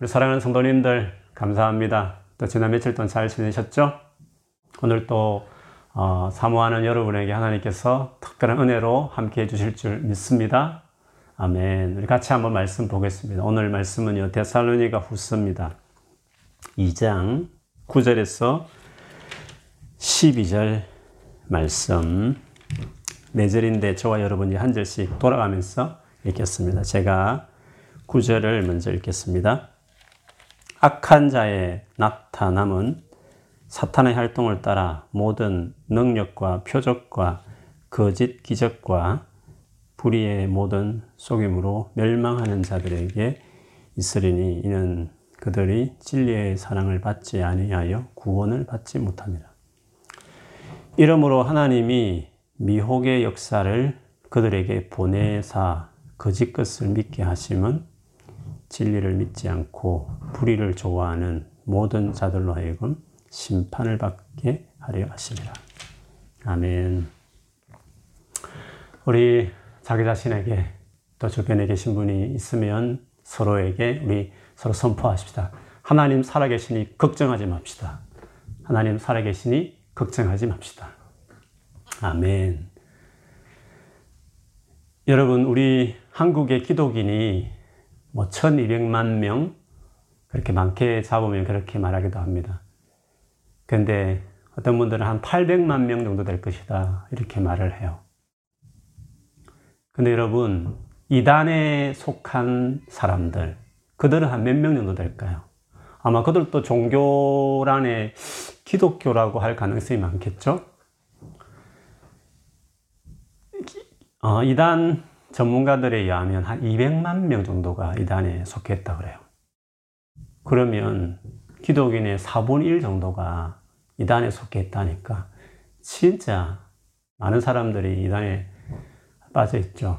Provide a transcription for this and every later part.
우리 사랑하는 성도님들 감사합니다. 또 지난 며칠 동안 잘 지내셨죠? 오늘 또 어, 사모하는 여러분에게 하나님께서 특별한 은혜로 함께 해주실 줄 믿습니다. 아멘. 우리 같이 한번 말씀 보겠습니다. 오늘 말씀은요 데살로니가 후서입니다. 2장 9절에서 12절 말씀 네 절인데 저와 여러분이 한 절씩 돌아가면서 읽겠습니다. 제가 9절을 먼저 읽겠습니다. 악한 자의 나타남은 사탄의 활동을 따라 모든 능력과 표적과 거짓 기적과 불의의 모든 속임으로 멸망하는 자들에게 있으리니 이는 그들이 진리의 사랑을 받지 아니하여 구원을 받지 못합니다. 이러므로 하나님이 미혹의 역사를 그들에게 보내사 거짓 것을 믿게 하심은 진리를 믿지 않고 불의를 좋아하는 모든 자들로 하여금 심판을 받게 하려 하시리라. 아멘. 우리 자기 자신에게 또 주변에 계신 분이 있으면 서로에게 우리 서로 선포하십시다. 하나님 살아계시니 걱정하지 맙시다. 하나님 살아계시니 걱정하지 맙시다. 아멘. 여러분, 우리 한국의 기독인이 뭐 1200만 명 그렇게 많게 잡으면 그렇게 말하기도 합니다. 근데 어떤 분들은 한 800만 명 정도 될 것이다. 이렇게 말을 해요. 근데 여러분, 이단에 속한 사람들, 그들은 한 몇 명 정도 될까요? 아마 그들도 종교란에 기독교라고 할 가능성이 많겠죠? 어, 이단 전문가들에 의하면 한 200만 명 정도가 이단에 속했다 그래요. 그러면 기독인의 4분의 1 정도가 이단에 속했다니까 진짜 많은 사람들이 이단에 빠져 있죠.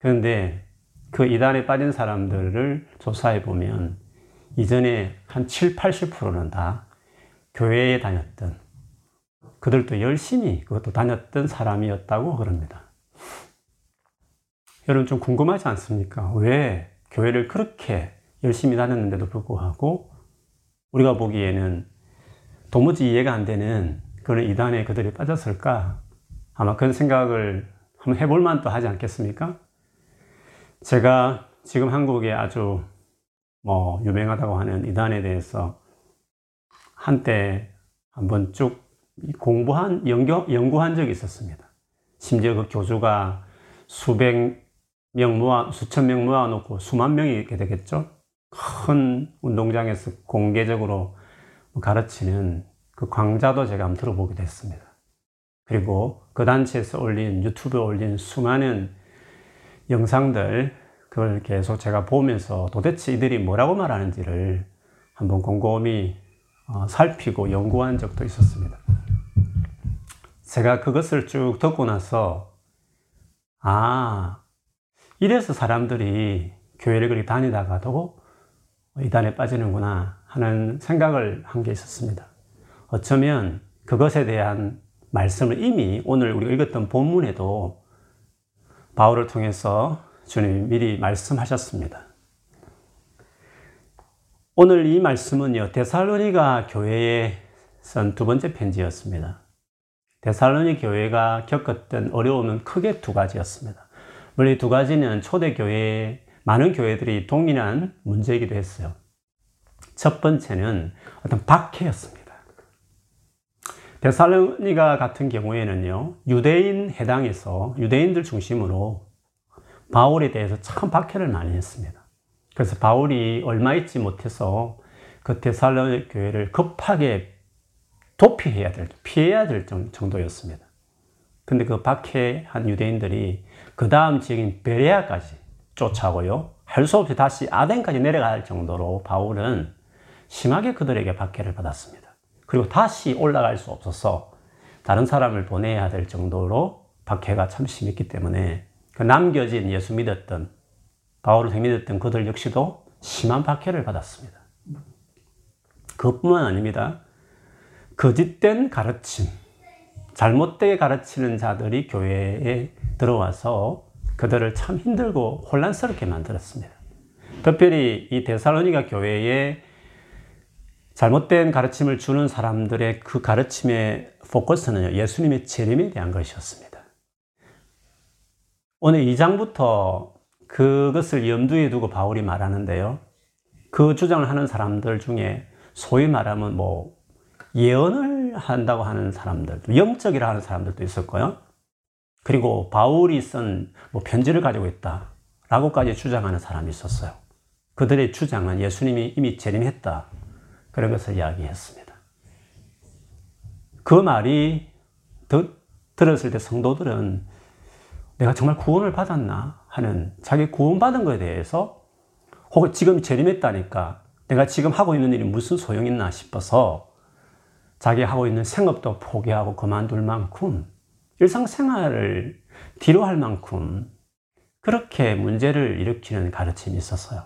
그런데 그 이단에 빠진 사람들을 조사해 보면 이전에 한 7, 80%는 다 교회에 다녔던 그들도 열심히 그것도 다녔던 사람이었다고 그럽니다. 여러분 좀 궁금하지 않습니까? 왜 교회를 그렇게 열심히 다녔는데도 불구하고 우리가 보기에는 도무지 이해가 안 되는 그런 이단에 그들이 빠졌을까? 아마 그런 생각을 한번 해볼 만도 하지 않겠습니까? 제가 지금 한국에 아주 뭐 유명하다고 하는 이단에 대해서 한때 한번 쭉 공부한, 연구, 연구한 적이 있었습니다. 심지어 그 교주가 수백 명 모아, 수천 명 모아놓고 수만 명이 이렇게 되겠죠? 큰 운동장에서 공개적으로 가르치는 그 강좌도 제가 한번 들어보기도 했습니다. 그리고 그 단체에서 올린, 유튜브에 올린 수많은 영상들, 그걸 계속 제가 보면서 도대체 이들이 뭐라고 말하는지를 한번 곰곰이 어, 살피고 연구한 적도 있었습니다. 제가 그것을 쭉 듣고 나서, 아, 이래서 사람들이 교회를 그렇게 다니다가도 이단에 빠지는구나 하는 생각을 한 게 있었습니다. 어쩌면 그것에 대한 말씀을 이미 오늘 우리가 읽었던 본문에도 바울을 통해서 주님이 미리 말씀하셨습니다. 오늘 이 말씀은요, 데살로니가 교회에 쓴 두 번째 편지였습니다. 데살로니 교회가 겪었던 어려움은 크게 두 가지였습니다. 이 두 가지는 초대교회, 많은 교회들이 동일한 문제이기도 했어요. 첫 번째는 어떤 박해였습니다. 데살로니가 같은 경우에는요, 유대인 해당에서 유대인들 중심으로 바울에 대해서 참 박해를 많이 했습니다. 그래서 바울이 얼마 있지 못해서 그 데살로니 교회를 급하게 도피해야 될, 피해야 될 정도였습니다. 근데 그 박해한 유대인들이 그 다음 지역인 베레아까지 쫓아오고요. 할 수 없이 다시 아덴까지 내려갈 정도로 바울은 심하게 그들에게 박해를 받았습니다. 그리고 다시 올라갈 수 없어서 다른 사람을 보내야 될 정도로 박해가 참 심했기 때문에 그 남겨진 예수 믿었던 바울을 믿었던 그들 역시도 심한 박해를 받았습니다. 그뿐만 아닙니다. 거짓된 가르침, 잘못되게 가르치는 자들이 교회에 들어와서 그들을 참 힘들고 혼란스럽게 만들었습니다. 특별히 이 데살로니가 교회에 잘못된 가르침을 주는 사람들의 그 가르침의 포커스는 예수님의 재림에 대한 것이었습니다. 오늘 2장부터 그것을 염두에 두고 바울이 말하는데요. 그 주장을 하는 사람들 중에 소위 말하면 뭐 예언을 한다고 하는 사람들, 영적이라 하는 사람들도 있었고요. 그리고 바울이 쓴 뭐 편지를 가지고 있다라고까지 주장하는 사람이 있었어요. 그들의 주장은 예수님이 이미 재림했다. 그런 것을 이야기했습니다. 그 말이 듣, 들었을 때 성도들은 내가 정말 구원을 받았나 하는 자기 구원받은 것에 대해서 혹은 지금 재림했다니까 내가 지금 하고 있는 일이 무슨 소용 있나 싶어서 자기 하고 있는 생업도 포기하고 그만둘 만큼 일상생활을 뒤로 할 만큼 그렇게 문제를 일으키는 가르침이 있었어요.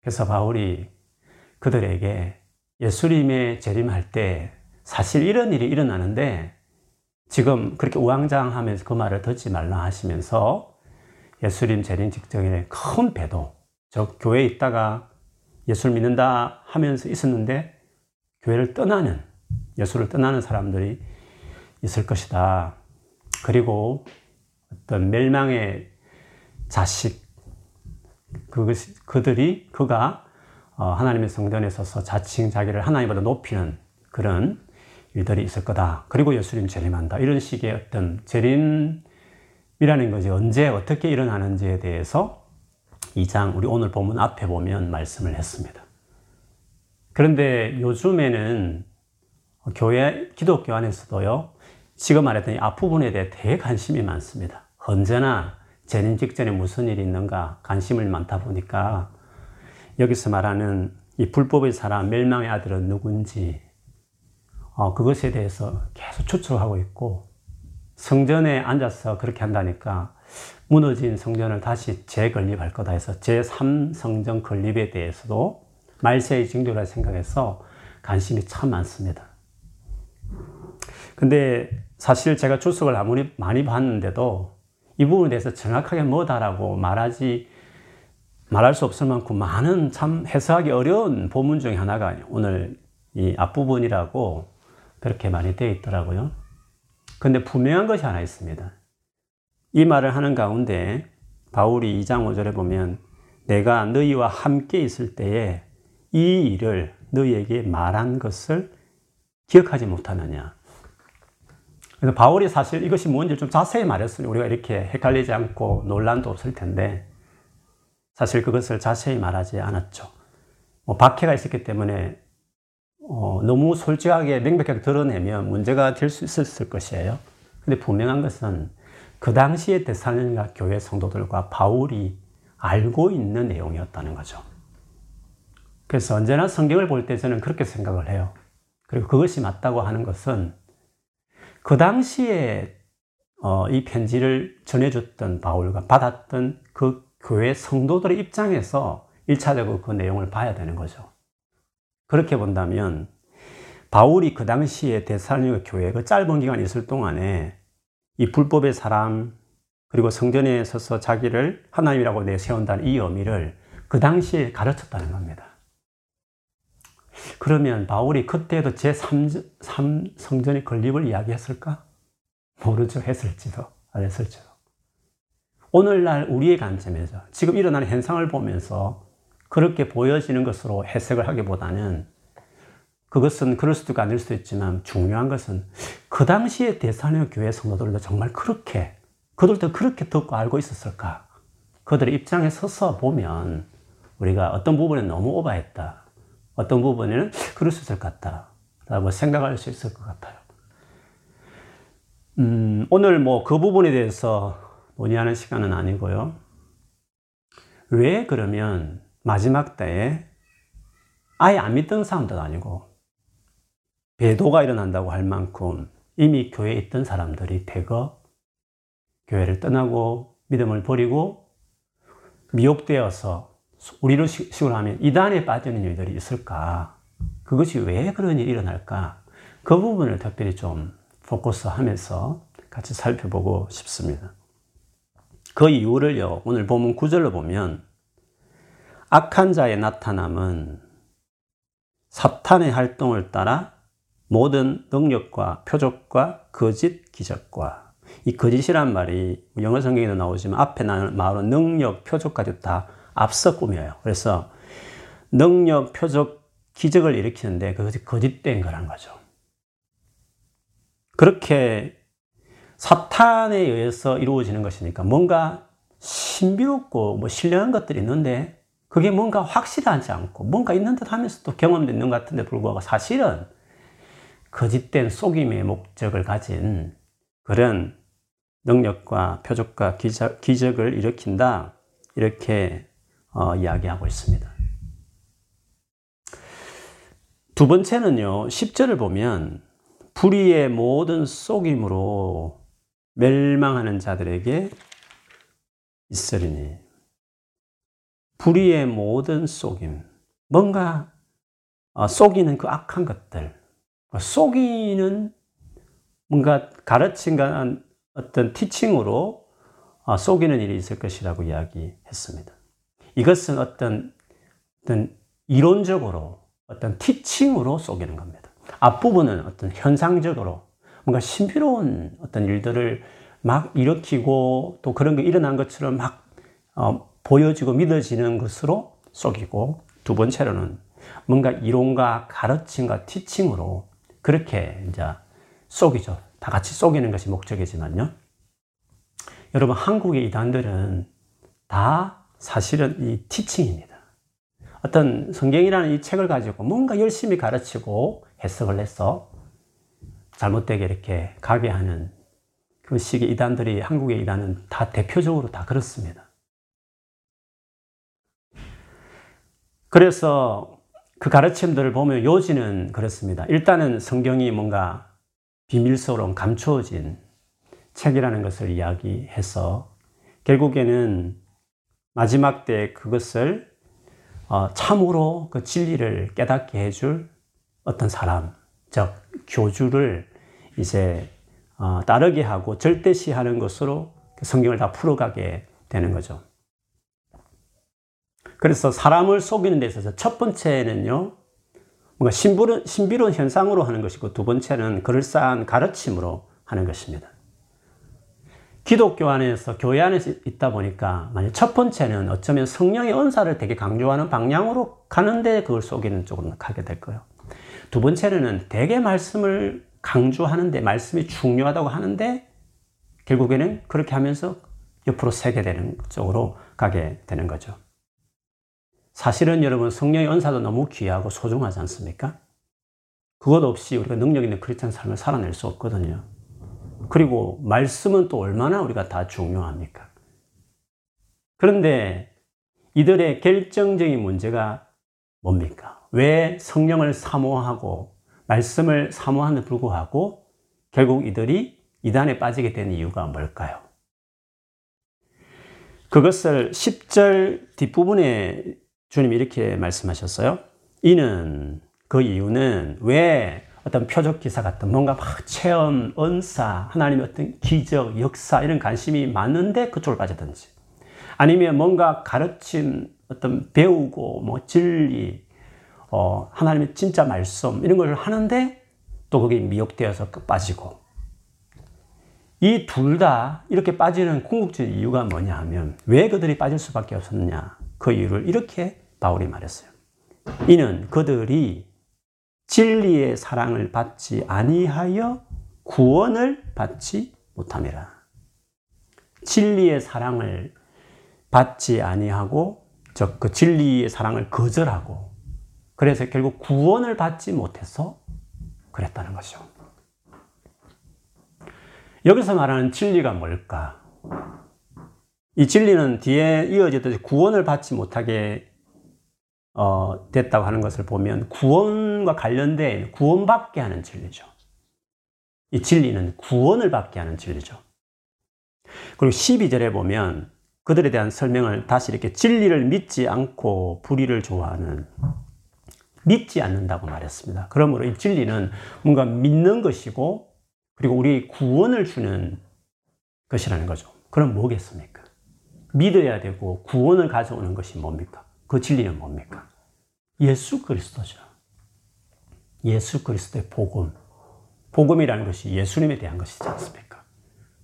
그래서 바울이 그들에게 예수님의 재림할 때 사실 이런 일이 일어나는데 지금 그렇게 우왕좌왕하면서 그 말을 듣지 말라 하시면서 예수님 재림 직전에 큰 배도 저 교회에 있다가 예수를 믿는다 하면서 있었는데 교회를 떠나는 예수를 떠나는 사람들이 있을 것이다. 그리고 어떤 멸망의 자식 그것이 그들이 그가 어, 하나님의 성전에 서서 자칭 자기를 하나님보다 높이는 그런 일들이 있을 거다. 그리고 예수님 재림한다. 이런 식의 어떤 재림이라는 것이 언제 어떻게 일어나는지에 대해서 2장 우리 오늘 본문 앞에 보면 말씀을 했습니다. 그런데 요즘에는 교회 기독교 안에서도요. 지금 말했던 이 앞부분에 대해 되게 관심이 많습니다. 언제나 재림 직전에 무슨 일이 있는가 관심을 많다 보니까 여기서 말하는 이 불법의 사람, 멸망의 아들은 누군지 어, 그것에 대해서 계속 추측하고 있고 성전에 앉아서 그렇게 한다니까 무너진 성전을 다시 재건립할 거다 해서 제3성전 건립에 대해서도 말세의 징조라 생각해서 관심이 참 많습니다. 근데 사실 제가 출석을 아무리 많이 봤는데도 이 부분에 대해서 정확하게 뭐다라고 말하지 말할 수 없을 만큼 많은 참 해석하기 어려운 본문 중에 하나가 오늘 이 앞부분이라고 그렇게 많이 되어 있더라고요. 근데 분명한 것이 하나 있습니다. 이 말을 하는 가운데 바울이 2장 5절에 보면 내가 너희와 함께 있을 때에 이 일을 너희에게 말한 것을 기억하지 못하느냐. 그래서 바울이 사실 이것이 뭔지 좀 자세히 말했으면 우리가 이렇게 헷갈리지 않고 논란도 없을 텐데 사실 그것을 자세히 말하지 않았죠. 뭐 박해가 있었기 때문에 어, 너무 솔직하게 명백하게 드러내면 문제가 될 수 있었을 것이에요. 근데 분명한 것은 그 당시에 데살로니가 교회 성도들과 바울이 알고 있는 내용이었다는 거죠. 그래서 언제나 성경을 볼 때 저는 그렇게 생각을 해요. 그리고 그것이 맞다고 하는 것은 그 당시에 어, 이 편지를 전해줬던 바울과 받았던 그 교회 성도들의 입장에서 1차적으로 그 내용을 봐야 되는 거죠. 그렇게 본다면 바울이 그 당시에 데살로니가 교회 그 짧은 기간 있을 동안에 이 불법의 사람 그리고 성전에 서서 자기를 하나님이라고 내세운다는 이 의미를 그 당시에 가르쳤다는 겁니다. 그러면 바울이 그때도 제3 성전의 건립을 이야기했을까? 모르죠. 했을지도 안 했을지도. 오늘날 우리의 관점에서 지금 일어나는 현상을 보면서 그렇게 보여지는 것으로 해석을 하기보다는 그것은 그럴 수도 아닐 수도 있지만 중요한 것은 그 당시에 대산의 교회 성도들도 정말 그렇게 그들도 그렇게 듣고 알고 있었을까? 그들의 입장에 서서 보면 우리가 어떤 부분에 너무 오버했다. 어떤 부분에는 그럴 수 있을 것 같다. 라고 생각할 수 있을 것 같아요. 음, 오늘 뭐 그 부분에 대해서 논의하는 시간은 아니고요. 왜 그러면 마지막 때에 아예 안 믿던 사람도 아니고 배도가 일어난다고 할 만큼 이미 교회에 있던 사람들이 대거 교회를 떠나고 믿음을 버리고 미혹되어서 우리로 식으로 하면 이단에 빠지는 일들이 있을까? 그것이 왜 그런 일이 일어날까? 그 부분을 특별히 좀 포커스 하면서 같이 살펴보고 싶습니다. 그 이유를요, 오늘 보면 구절로 보면 악한 자의 나타남은 사탄의 활동을 따라 모든 능력과 표적과 거짓 기적과 이 거짓이란 말이 영어 성경에도 나오지만 앞에 나오는 능력, 표적까지 다 앞서 꾸며요. 그래서 능력, 표적, 기적을 일으키는데 그것이 거짓된 거란 거죠. 그렇게 사탄에 의해서 이루어지는 것이니까 뭔가 신비롭고 뭐 신령한 것들이 있는데 그게 뭔가 확실하지 않고 뭔가 있는 듯 하면서도 있는 것 같은데 불구하고 사실은 거짓된 속임의 목적을 가진 그런 능력과 표적과 기적, 기적을 일으킨다. 이렇게 어, 이야기하고 있습니다. 두 번째는요, 10절을 보면 불의의 모든 속임으로 멸망하는 자들에게 있으리니. 불의의 모든 속임. 뭔가 어, 속이는 그 악한 것들. 속이는 뭔가 가르침과 어떤 티칭으로 어, 속이는 일이 있을 것이라고 이야기했습니다. 이것은 어떤, 어떤 이론적으로 어떤 티칭으로 속이는 겁니다. 앞부분은 어떤 현상적으로 뭔가 신비로운 어떤 일들을 막 일으키고 또 그런 게 일어난 것처럼 막 어, 보여지고 믿어지는 것으로 속이고 두 번째로는 뭔가 이론과 가르침과 티칭으로 그렇게 이제 속이죠. 다 같이 속이는 것이 목적이지만요. 여러분, 한국의 이단들은 다 사실은 이 티칭입니다. 어떤 성경이라는 이 책을 가지고 뭔가 열심히 가르치고 해석을 해서 잘못되게 이렇게 가게 하는 그 식의 이단들이 한국의 이단은 다 대표적으로 다 그렇습니다. 그래서 그 가르침들을 보면 요지는 그렇습니다. 일단은 성경이 뭔가 비밀스러운 감추어진 책이라는 것을 이야기해서 결국에는 마지막 때 그것을 어, 참으로 그 진리를 깨닫게 해줄 어떤 사람, 즉 교주를 이제 어, 따르게 하고 절대시하는 것으로 그 성경을 다 풀어가게 되는 거죠. 그래서 사람을 속이는 데 있어서 첫 번째는요, 뭔가 신비로운, 현상으로 하는 것이고 두 번째는 그럴싸한 가르침으로 하는 것입니다. 기독교 안에서 교회 안에서 있다 보니까 만약 첫 번째는 어쩌면 성령의 은사를 되게 강조하는 방향으로 가는데 그걸 속이는 쪽으로 가게 될 거예요. 두 번째는 대개 말씀을 강조하는데 말씀이 중요하다고 하는데 결국에는 그렇게 하면서 옆으로 세게 되는 쪽으로 가게 되는 거죠. 사실은 여러분 성령의 은사도 너무 귀하고 소중하지 않습니까? 그것 없이 우리가 능력 있는 크리스찬 삶을 살아낼 수 없거든요. 그리고 말씀은 또 얼마나 우리가 다 중요합니까? 그런데 이들의 결정적인 문제가 뭡니까? 왜 성령을 사모하고 말씀을 사모하는 불구하고 결국 이들이 이단에 빠지게 된 이유가 뭘까요? 그것을 10절 뒷부분에 주님이 이렇게 말씀하셨어요. 이는 그 이유는 왜 어떤 표적 기사 같은 뭔가 막 체험, 은사, 하나님의 어떤 기적, 역사 이런 관심이 많은데 그쪽을 빠졌든지. 아니면 뭔가 가르침, 어떤 배우고 뭐 진리, 어, 하나님의 진짜 말씀 이런 걸 하는데 또 거기 미혹되어서 빠지고. 이 둘 다 이렇게 빠지는 궁극적인 이유가 뭐냐 하면 왜 그들이 빠질 수밖에 없었느냐. 그 이유를 이렇게 바울이 말했어요. 이는 그들이 진리의 사랑을 받지 아니하여 구원을 받지 못함이라. 진리의 사랑을 받지 아니하고 즉 그 진리의 사랑을 거절하고 그래서 결국 구원을 받지 못해서 그랬다는 것이죠. 여기서 말하는 진리가 뭘까? 이 진리는 뒤에 이어지듯이 구원을 받지 못하게 어, 됐다고 하는 것을 보면 구원과 관련된 구원받게 하는 진리죠. 이 진리는 구원을 받게 하는 진리죠. 그리고 12절에 보면 그들에 대한 설명을 다시 이렇게 진리를 믿지 않고 불의를 좋아하는 믿지 않는다고 말했습니다. 그러므로 이 진리는 뭔가 믿는 것이고 그리고 우리 구원을 주는 것이라는 거죠. 그럼 뭐겠습니까? 믿어야 되고 구원을 가져오는 것이 뭡니까? 그 진리는 뭡니까? 예수 그리스도죠. 예수 그리스도의 복음. 복음이라는 것이 예수님에 대한 것이지 않습니까?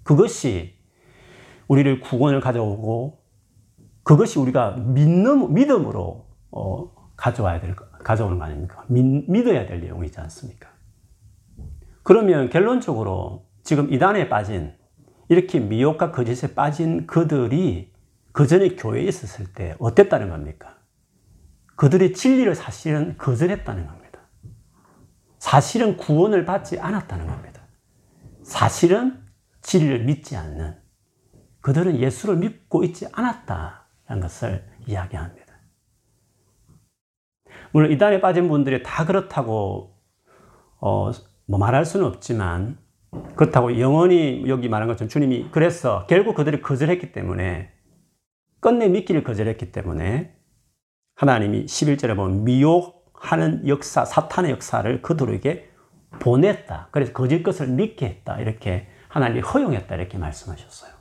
그것이 우리를 구원을 가져오고 그것이 우리가 믿는, 믿음으로 어, 가져와야 될, 가져오는 거 아닙니까? 믿, 믿어야 될 내용이지 않습니까? 그러면 결론적으로 지금 이단에 빠진 이렇게 미혹과 거짓에 빠진 그들이 그 전에 교회에 있었을 때 어땠다는 겁니까? 그들의 진리를 사실은 거절했다는 겁니다. 사실은 구원을 받지 않았다는 겁니다. 사실은 진리를 믿지 않는 그들은 예수를 믿고 있지 않았다는 것을 이야기합니다. 물론 이단에 빠진 분들이 다 그렇다고 어, 뭐 말할 수는 없지만 그렇다고 영원히 여기 말한 것처럼 주님이 그래서 결국 그들이 거절했기 때문에 끝내 믿기를 거절했기 때문에 하나님이 11절에 보면 미혹하는 역사, 사탄의 역사를 그들에게 보냈다. 그래서 거짓 것을 믿게 했다. 이렇게 하나님이 허용했다. 이렇게 말씀하셨어요.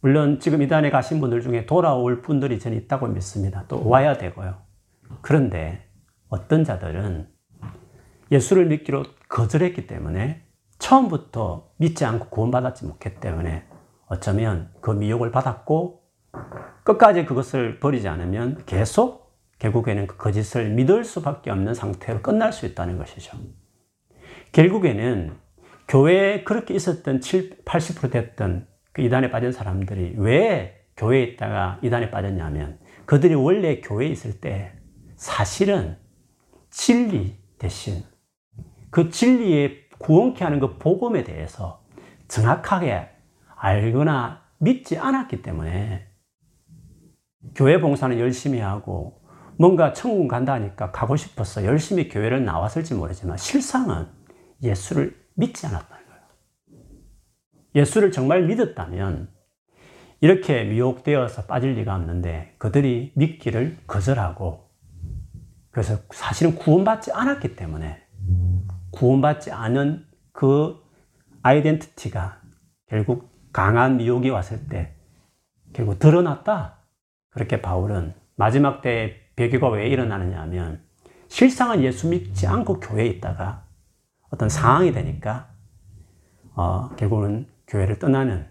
물론 지금 이단에 가신 분들 중에 돌아올 분들이 저는 있다고 믿습니다. 또 와야 되고요. 그런데 어떤 자들은 예수를 믿기로 거절했기 때문에 처음부터 믿지 않고 구원받았지 못했기 때문에 어쩌면 그 미혹을 받았고 끝까지 그것을 버리지 않으면 계속 결국에는 그 거짓을 믿을 수밖에 없는 상태로 끝날 수 있다는 것이죠. 결국에는 교회에 그렇게 있었던 7, 80% 됐던 그 이단에 빠진 사람들이 왜 교회에 있다가 이단에 빠졌냐면 그들이 원래 교회에 있을 때 사실은 진리 대신 그 진리에 구원케 하는 그 복음에 대해서 정확하게 알거나 믿지 않았기 때문에 교회 봉사는 열심히 하고 뭔가 천국 간다니까 가고 싶어서 열심히 교회를 나왔을지 모르지만 실상은 예수를 믿지 않았다는 거예요. 예수를 정말 믿었다면 이렇게 미혹되어서 빠질 리가 없는데 그들이 믿기를 거절하고 그래서 사실은 구원받지 않았기 때문에 구원받지 않은 그 아이덴티티가 결국 강한 미혹이 왔을 때 결국 드러났다. 그렇게 바울은 마지막 때 배교가 왜 일어나느냐 하면 실상은 예수 믿지 않고 교회에 있다가 어떤 상황이 되니까 어, 결국은 교회를 떠나는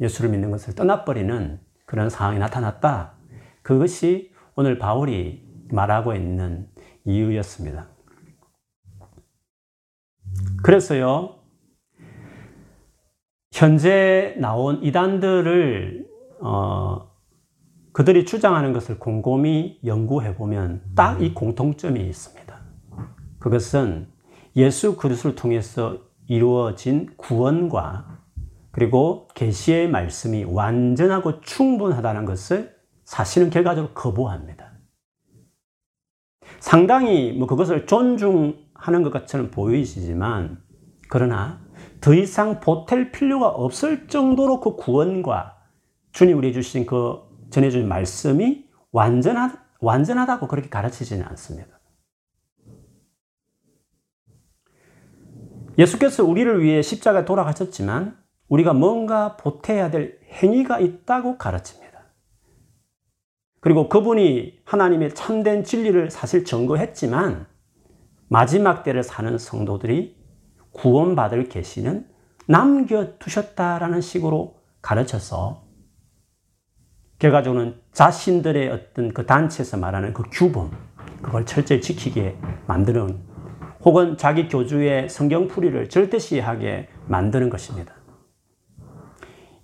예수를 믿는 것을 떠나버리는 그런 상황이 나타났다. 그것이 오늘 바울이 말하고 있는 이유였습니다. 그래서요, 현재 나온 이단들을, 어, 그들이 주장하는 것을 곰곰이 연구해 보면 딱 이 공통점이 있습니다. 그것은 예수 그리스도를 통해서 이루어진 구원과 그리고 계시의 말씀이 완전하고 충분하다는 것을 사실은 결과적으로 거부합니다. 상당히 뭐 그것을 존중하는 것 같처럼 보이시지만 그러나 더 이상 보탤 필요가 없을 정도로 그 구원과 주님 우리 주신 그 전해주신 말씀이 완전하, 완전하다고 그렇게 가르치지는 않습니다. 예수께서 우리를 위해 십자가에 돌아가셨지만 우리가 뭔가 보태야 될 행위가 있다고 가르칩니다. 그리고 그분이 하나님의 참된 진리를 사실 증거했지만 마지막 때를 사는 성도들이 구원받을 계시는 남겨두셨다라는 식으로 가르쳐서 결과적으로는 자신들의 어떤 그 단체에서 말하는 그 규범, 그걸 철저히 지키게 만드는 혹은 자기 교주의 성경풀이를 절대시하게 만드는 것입니다.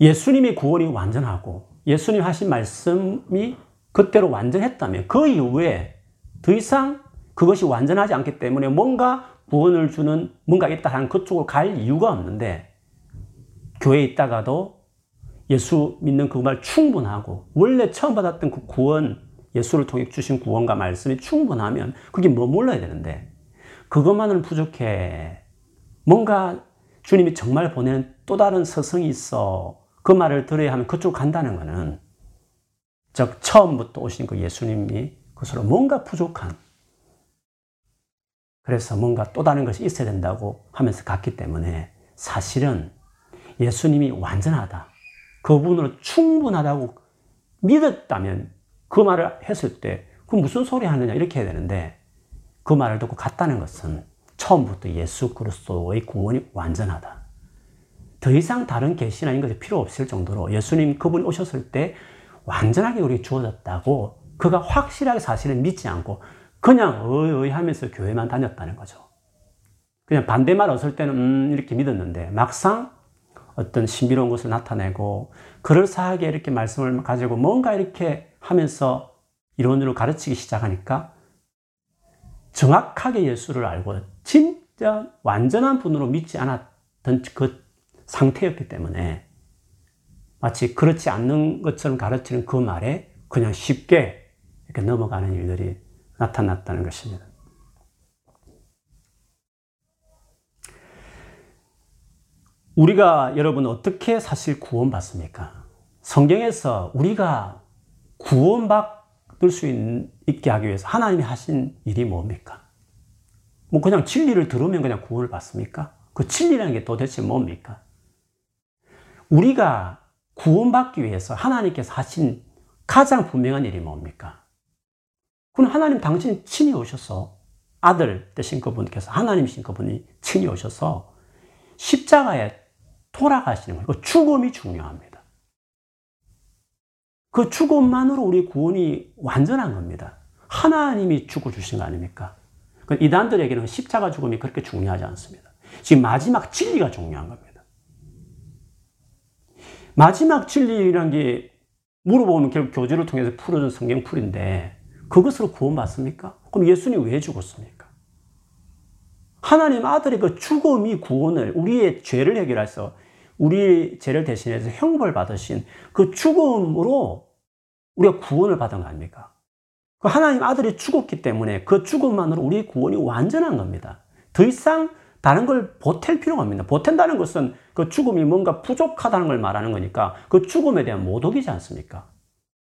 예수님의 구원이 완전하고 예수님 하신 말씀이 그때로 완전했다면 그 이후에 더 이상 그것이 완전하지 않기 때문에 뭔가 구원을 주는 뭔가 있다 하는 그쪽으로 갈 이유가 없는데 교회에 있다가도 예수 믿는 그말 충분하고 원래 처음 받았던 그 구원 예수를 통해 주신 구원과 말씀이 충분하면 그게 머물러야 되는데 그것만은 부족해. 뭔가 주님이 정말 보내는 또 다른 서성이 있어. 그 말을 들어야 하면 그쪽 간다는 것은 즉 처음부터 오신 그 예수님이 그것으로 뭔가 부족한 그래서 뭔가 또 다른 것이 있어야 된다고 하면서 갔기 때문에 사실은 예수님이 완전하다. 그분으로 충분하다고 믿었다면 그 말을 했을 때, 그 무슨 소리 하느냐, 이렇게 해야 되는데, 그 말을 듣고 갔다는 것은 처음부터 예수 그리스도의 구원이 완전하다. 더 이상 다른 계시나 이런 것이 필요 없을 정도로 예수님 그분 오셨을 때 완전하게 우리에게 주어졌다고 그가 확실하게 사실을 믿지 않고 그냥 어이 하면서 교회만 다녔다는 거죠. 그냥 반대말 없을 때는 음 이렇게 믿었는데 막상 어떤 신비로운 것을 나타내고 그럴싸하게 이렇게 말씀을 가지고 뭔가 이렇게 하면서 이론으로 가르치기 시작하니까 정확하게 예수를 알고 진짜 완전한 분으로 믿지 않았던 그 상태였기 때문에 마치 그렇지 않는 것처럼 가르치는 그 말에 그냥 쉽게 이렇게 넘어가는 일들이 나타났다는 것입니다. 우리가 여러분 어떻게 사실 구원받습니까? 성경에서 우리가 구원받을 수 있게 하기 위해서 하나님이 하신 일이 뭡니까? 뭐 그냥 진리를 들으면 그냥 구원을 받습니까? 그 진리라는 게 도대체 뭡니까? 우리가 구원받기 위해서 하나님께서 하신 가장 분명한 일이 뭡니까? 그건 하나님 당신 친히 오셔서 아들 되신 그분께서 하나님이신 그분이 친히 오셔서 십자가에 돌아가시는 거예요. 그 죽음이 중요합니다. 그 죽음만으로 우리 구원이 완전한 겁니다. 하나님이 죽어주신 거 아닙니까? 그 이단들에게는 십자가 죽음이 그렇게 중요하지 않습니다. 지금 마지막 진리가 중요한 겁니다. 마지막 진리라는 게 물어보면 결국 교제를 통해서 풀어준 성경 풀인데 그것으로 구원받습니까? 그럼 예수님 왜 죽었습니까? 하나님 아들의 그 죽음이 구원을 우리의 죄를 해결해서 우리의 죄를 대신해서 형벌 받으신 그 죽음으로 우리가 구원을 받은 거 아닙니까? 그 하나님 아들이 죽었기 때문에 그 죽음만으로 우리의 구원이 완전한 겁니다. 더 이상 다른 걸 보탤 필요가 없습니다. 보탠다는 것은 그 죽음이 뭔가 부족하다는 걸 말하는 거니까 그 죽음에 대한 모독이지 않습니까?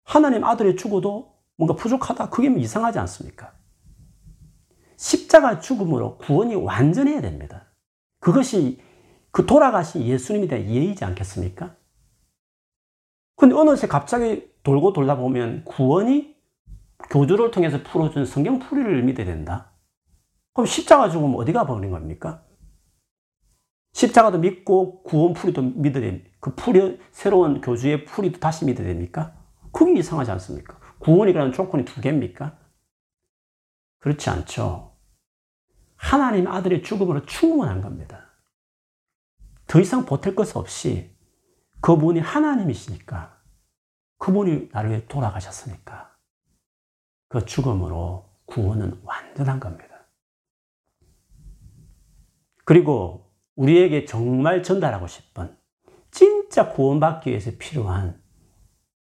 하나님 아들이 죽어도 뭔가 부족하다? 그게 이상하지 않습니까? 십자가 죽음으로 구원이 완전해야 됩니다. 그것이 그 돌아가신 예수님에 대한 이해이지 않겠습니까? 근데 어느새 갑자기 돌고 돌다 보면 구원이 교주를 통해서 풀어준 성경 풀이를 믿어야 된다. 그럼 십자가 죽으면 어디가 버린 겁니까? 십자가도 믿고 구원 풀이도 믿어야 됩니까? 그 풀이, 새로운 교주의 풀이도 다시 믿어야 됩니까? 그게 이상하지 않습니까? 구원이라는 조건이 두 개입니까? 그렇지 않죠. 하나님 아들의 죽음으로 충분한 겁니다. 더 이상 보탤 것 없이 그분이 하나님이시니까 그분이 나를 위해 돌아가셨으니까 그 죽음으로 구원은 완전한 겁니다. 그리고 우리에게 정말 전달하고 싶은 진짜 구원받기 위해서 필요한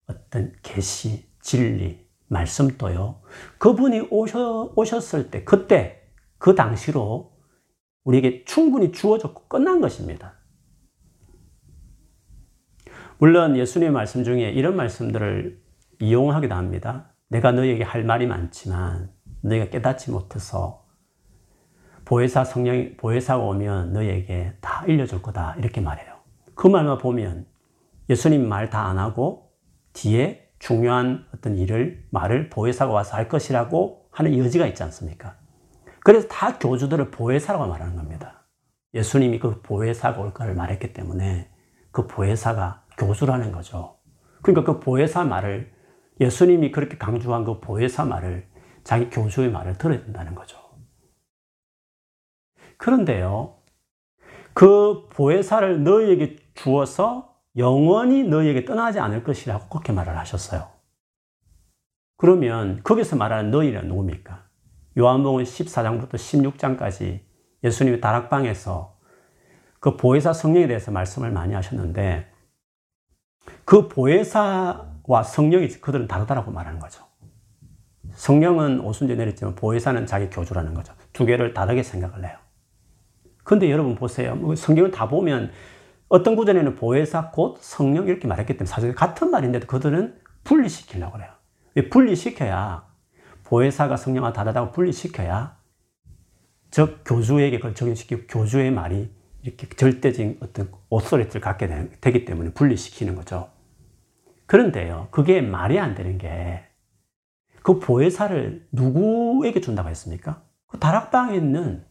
어떤 계시, 진리, 말씀도요. 그분이 오셔, 오셨을 때, 그때, 그 당시로 우리에게 충분히 주어졌고 끝난 것입니다. 물론 예수님의 말씀 중에 이런 말씀들을 이용하기도 합니다. 내가 너에게 할 말이 많지만 너희가 깨닫지 못해서 보혜사 성령 보혜사가 오면 너에게 다 알려줄 거다 이렇게 말해요. 그 말만 보면 예수님 말 다 안 하고 뒤에 중요한 어떤 일을, 말을 보혜사가 와서 할 것이라고 하는 여지가 있지 않습니까? 그래서 다 교주들을 보혜사라고 말하는 겁니다. 예수님이 그 보혜사가 올 거를 말했기 때문에 그 보혜사가 교주라는 거죠. 그러니까 그 보혜사 말을 예수님이 그렇게 강조한 그 보혜사 말을 자기 교주의 말을 들어야 된다는 거죠. 그런데요, 그 보혜사를 너희에게 주어서 영원히 너희에게 떠나지 않을 것이라고 그렇게 말을 하셨어요. 그러면 거기서 말하는 너희는 누굽니까? 요한복음 14장부터 16장까지 예수님이 다락방에서 그 보혜사 성령에 대해서 말씀을 많이 하셨는데 그 보혜사와 성령이 그들은 다르다고 말하는 거죠. 성령은 오순절 내렸지만 보혜사는 자기 교주라는 거죠. 두 개를 다르게 생각을 해요. 근데 여러분 보세요. 뭐 성경을 다 보면 어떤 구절에는 보혜사 곧 성령 이렇게 말했기 때문에 사실 같은 말인데도 그들은 분리시키려고 그래요. 왜 분리시켜야 보혜사가 성령과 다르다고 분리시켜야 즉 교주에게 그걸 적용시키고 교주의 말이 이렇게 절대적인 어떤 오소리를 갖게 되기 때문에 분리시키는 거죠. 그런데요, 그게 말이 안 되는 게 그 보혜사를 누구에게 준다고 했습니까? 그 다락방에 있는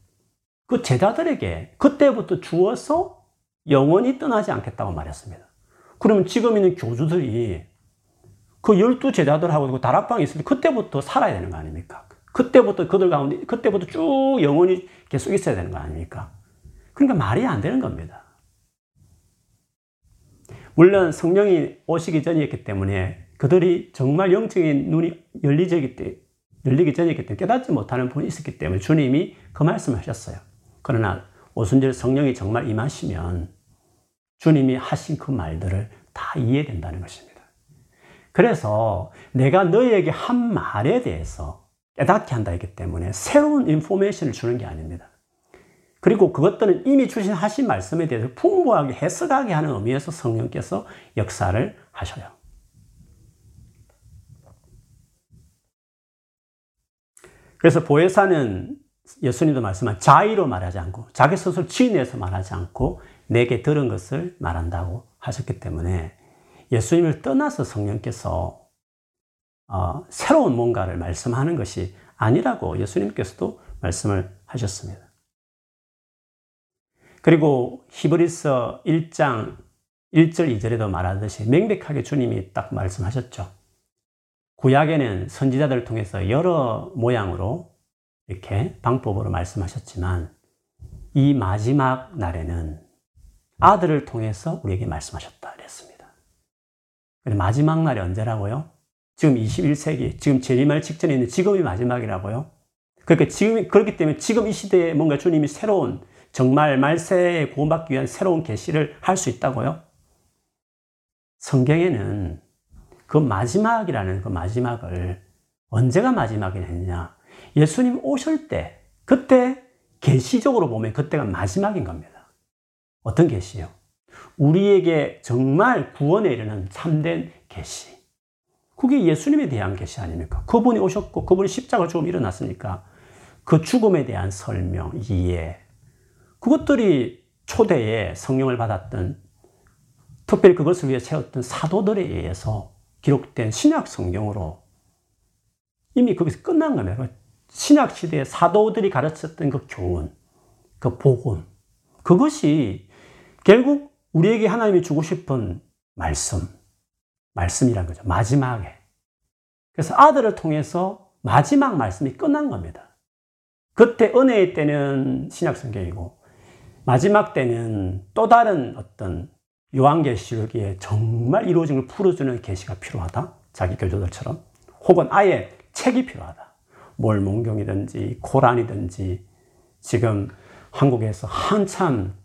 그 제자들에게 그때부터 주어서 영원히 떠나지 않겠다고 말했습니다. 그러면 지금 있는 교주들이 그 열두 제자들하고 그 다락방에 있을 때 그때부터 살아야 되는 거 아닙니까? 그때부터 그들 가운데, 그때부터 쭉 영원히 계속 있어야 되는 거 아닙니까? 그러니까 말이 안 되는 겁니다. 물론 성령이 오시기 전이었기 때문에 그들이 정말 영적인 눈이 열리기, 때, 열리기 전이었기 때문에 깨닫지 못하는 분이 있었기 때문에 주님이 그 말씀을 하셨어요. 그러나 오순절 성령이 정말 임하시면 주님이 하신 그 말들을 다 이해된다는 것입니다. 그래서 내가 너희에게 한 말에 대해서 깨닫게 한다 했기 때문에 새로운 인포메이션을 주는 게 아닙니다. 그리고 그것들은 이미 주신 하신 말씀에 대해서 풍부하게 해석하게 하는 의미에서 성령께서 역사를 하셔요. 그래서 보혜사는 예수님도 말씀한 자의로 말하지 않고 자기 스스로 지내서 말하지 않고 내게 들은 것을 말한다고 하셨기 때문에 예수님을 떠나서 성령께서 어, 새로운 뭔가를 말씀하는 것이 아니라고 예수님께서도 말씀을 하셨습니다. 그리고 히브리서 1장 1절 2절에도 말하듯이 명백하게 주님이 딱 말씀하셨죠. 구약에는 선지자들을 통해서 여러 모양으로 이렇게 방법으로 말씀하셨지만 이 마지막 날에는 아들을 통해서 우리에게 말씀하셨다 그랬습니다. 마지막 날이 언제라고요? 지금 21세기, 지금 재림할 직전에 있는 지금이 마지막이라고요? 그러니까 지금, 그렇기 때문에 지금 이 시대에 뭔가 주님이 새로운, 정말 말세에 구원받기 위한 새로운 계시를 할 수 있다고요? 성경에는 그 마지막이라는 그 마지막을 언제가 마지막이 냐? 예수님 오실 때, 그때 계시적으로 보면 그때가 마지막인 겁니다. 어떤 계시요? 우리에게 정말 구원에 이르는 참된 계시. 그게 예수님에 대한 계시 아닙니까? 그분이 오셨고 그분이 십자가 죽음 일어났으니까 그 죽음에 대한 설명, 이해. 그것들이 초대에 성령을 받았던 특별히 그것을 위해 세웠던 사도들에 의해서 기록된 신약 성경으로 이미 거기서 끝난 겁니다. 신약 시대에 사도들이 가르쳤던 그 교훈, 그 복음, 그것이 결국 우리에게 하나님이 주고 싶은 말씀, 말씀이란 거죠. 마지막에. 그래서 아들을 통해서 마지막 말씀이 끝난 겁니다. 그때 은혜의 때는 신약 성경이고 마지막 때는 또 다른 어떤 요한계시록에 정말 이루어진 걸 풀어주는 계시가 필요하다. 자기 교조들처럼. 혹은 아예 책이 필요하다. 몰몬경이든지 코란이든지 지금 한국에서 한참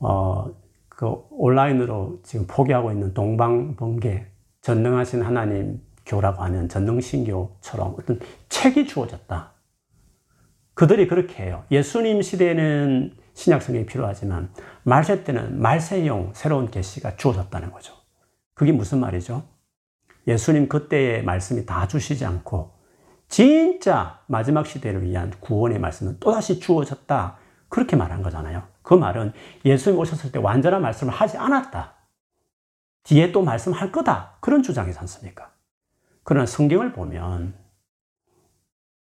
어, 그 온라인으로 지금 포기하고 있는 동방번개 전능하신 하나님 교라고 하는 전능신교처럼 어떤 책이 주어졌다. 그들이 그렇게 해요. 예수님 시대에는 신약 성경이 필요하지만 말세 때는 말세용 새로운 계시가 주어졌다는 거죠. 그게 무슨 말이죠? 예수님 그때의 말씀이 다 주시지 않고 진짜 마지막 시대를 위한 구원의 말씀은 또다시 주어졌다. 그렇게 말한 거잖아요. 그 말은 예수님 오셨을 때 완전한 말씀을 하지 않았다. 뒤에 또 말씀할 거다. 그런 주장이지 않습니까? 그러나 성경을 보면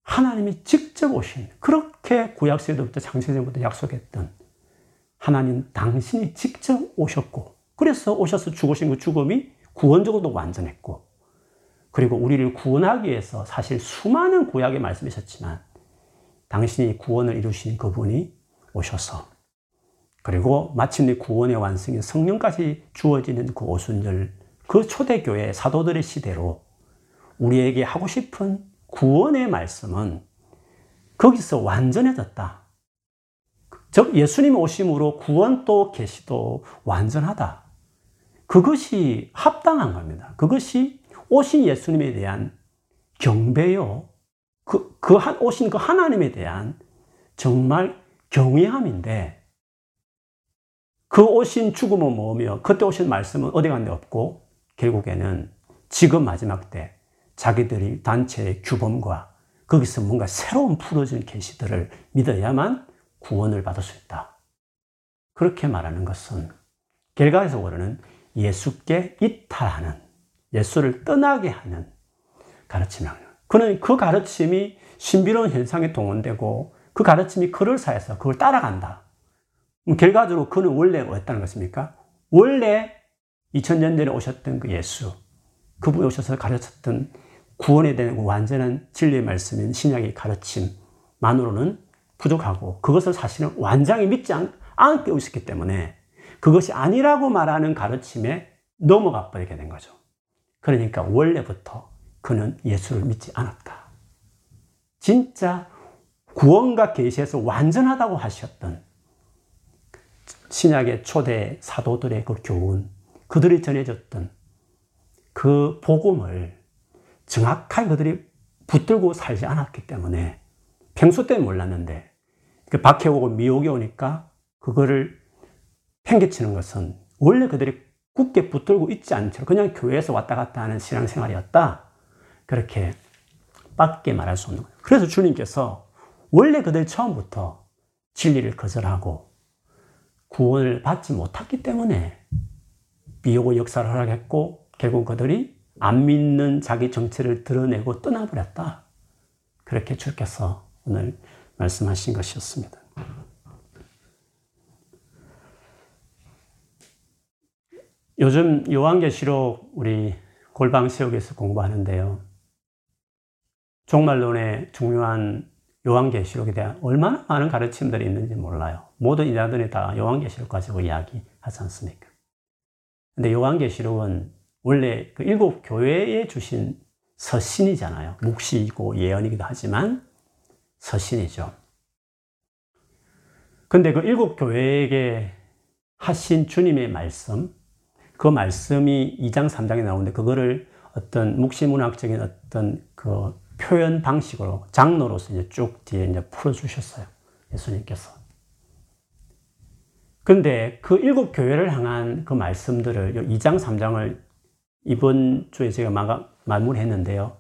하나님이 직접 오신, 그렇게 구약시대부터 창세전부터 약속했던 하나님 당신이 직접 오셨고, 그래서 오셔서 죽으신 그 죽음이 구원적으로도 완전했고, 그리고 우리를 구원하기 위해서 사실 수많은 구약의 말씀이셨지만, 당신이 구원을 이루신 그분이 오셔서 그리고 마침내 구원의 완성인 성령까지 주어지는 그 오순절, 그 초대교회 사도들의 시대로 우리에게 하고 싶은 구원의 말씀은 거기서 완전해졌다. 즉, 예수님 오심으로 구원도 계시도 완전하다. 그것이 합당한 겁니다. 그것이 오신 예수님에 대한 경배요. 그, 그 한, 오신 그 하나님에 대한 정말 경외함인데 그 오신 죽음은 뭐며 그때 오신 말씀은 어디 간데 없고 결국에는 지금 마지막 때 자기들이 단체의 규범과 거기서 뭔가 새로운 풀어진 계시들을 믿어야만 구원을 받을 수 있다. 그렇게 말하는 것은 결과적으로는 예수께 이탈하는 예수를 떠나게 하는 가르침이에요. 그는 그 가르침이 신비로운 현상에 동원되고 그 가르침이 그를 사해서 그걸 따라간다. 결과적으로 그는 원래 뭐였다는 것입니까? 원래 2000년 전에 오셨던 그 예수, 그분이 오셔서 가르쳤던 구원에 대한 완전한 진리의 말씀인 신약의 가르침만으로는 부족하고 그것을 사실은 완전히 믿지 않, 않게 오셨기 때문에 그것이 아니라고 말하는 가르침에 넘어가 버리게 된 거죠. 그러니까 원래부터 그는 예수를 믿지 않았다. 진짜 구원과 계시에서 완전하다고 하셨던 신약의 초대 사도들의 그 교훈, 그들이 전해줬던 그 복음을 정확하게 그들이 붙들고 살지 않았기 때문에 평소 때는 몰랐는데 그 박해 오고 미혹이 오니까 그거를 팽개치는 것은 원래 그들이 굳게 붙들고 있지 채로 그냥 교회에서 왔다 갔다 하는 신앙생활이었다. 그렇게 밖에 말할 수 없는 거예요. 그래서 주님께서 원래 그들 처음부터 진리를 거절하고 구원을 받지 못했기 때문에 미혹의 역사를 허락했고 결국 그들이 안 믿는 자기 정체를 드러내고 떠나버렸다. 그렇게 주께서 오늘 말씀하신 것이었습니다. 요즘 요한계시록 우리 골방세옥에서 공부하는데요. 종말론의 중요한 요한계시록에 대한 얼마나 많은 가르침들이 있는지 몰라요. 모든 이자들이 다 요한계시록 가지고 이야기하지 않습니까? 근데 요한계시록은 원래 그 일곱 교회에 주신 서신이잖아요. 묵시이고 예언이기도 하지만 서신이죠. 근데 그 일곱 교회에게 하신 주님의 말씀, 그 말씀이 2장, 3장에 나오는데 그거를 어떤 묵시문학적인 어떤 그 표현 방식으로 장로로서 이제 쭉 뒤에 이제 풀어주셨어요. 예수님께서. 근데 그 일곱 교회를 향한 그 말씀들을 2장, 3장을 이번 주에 제가 마무리했는데요.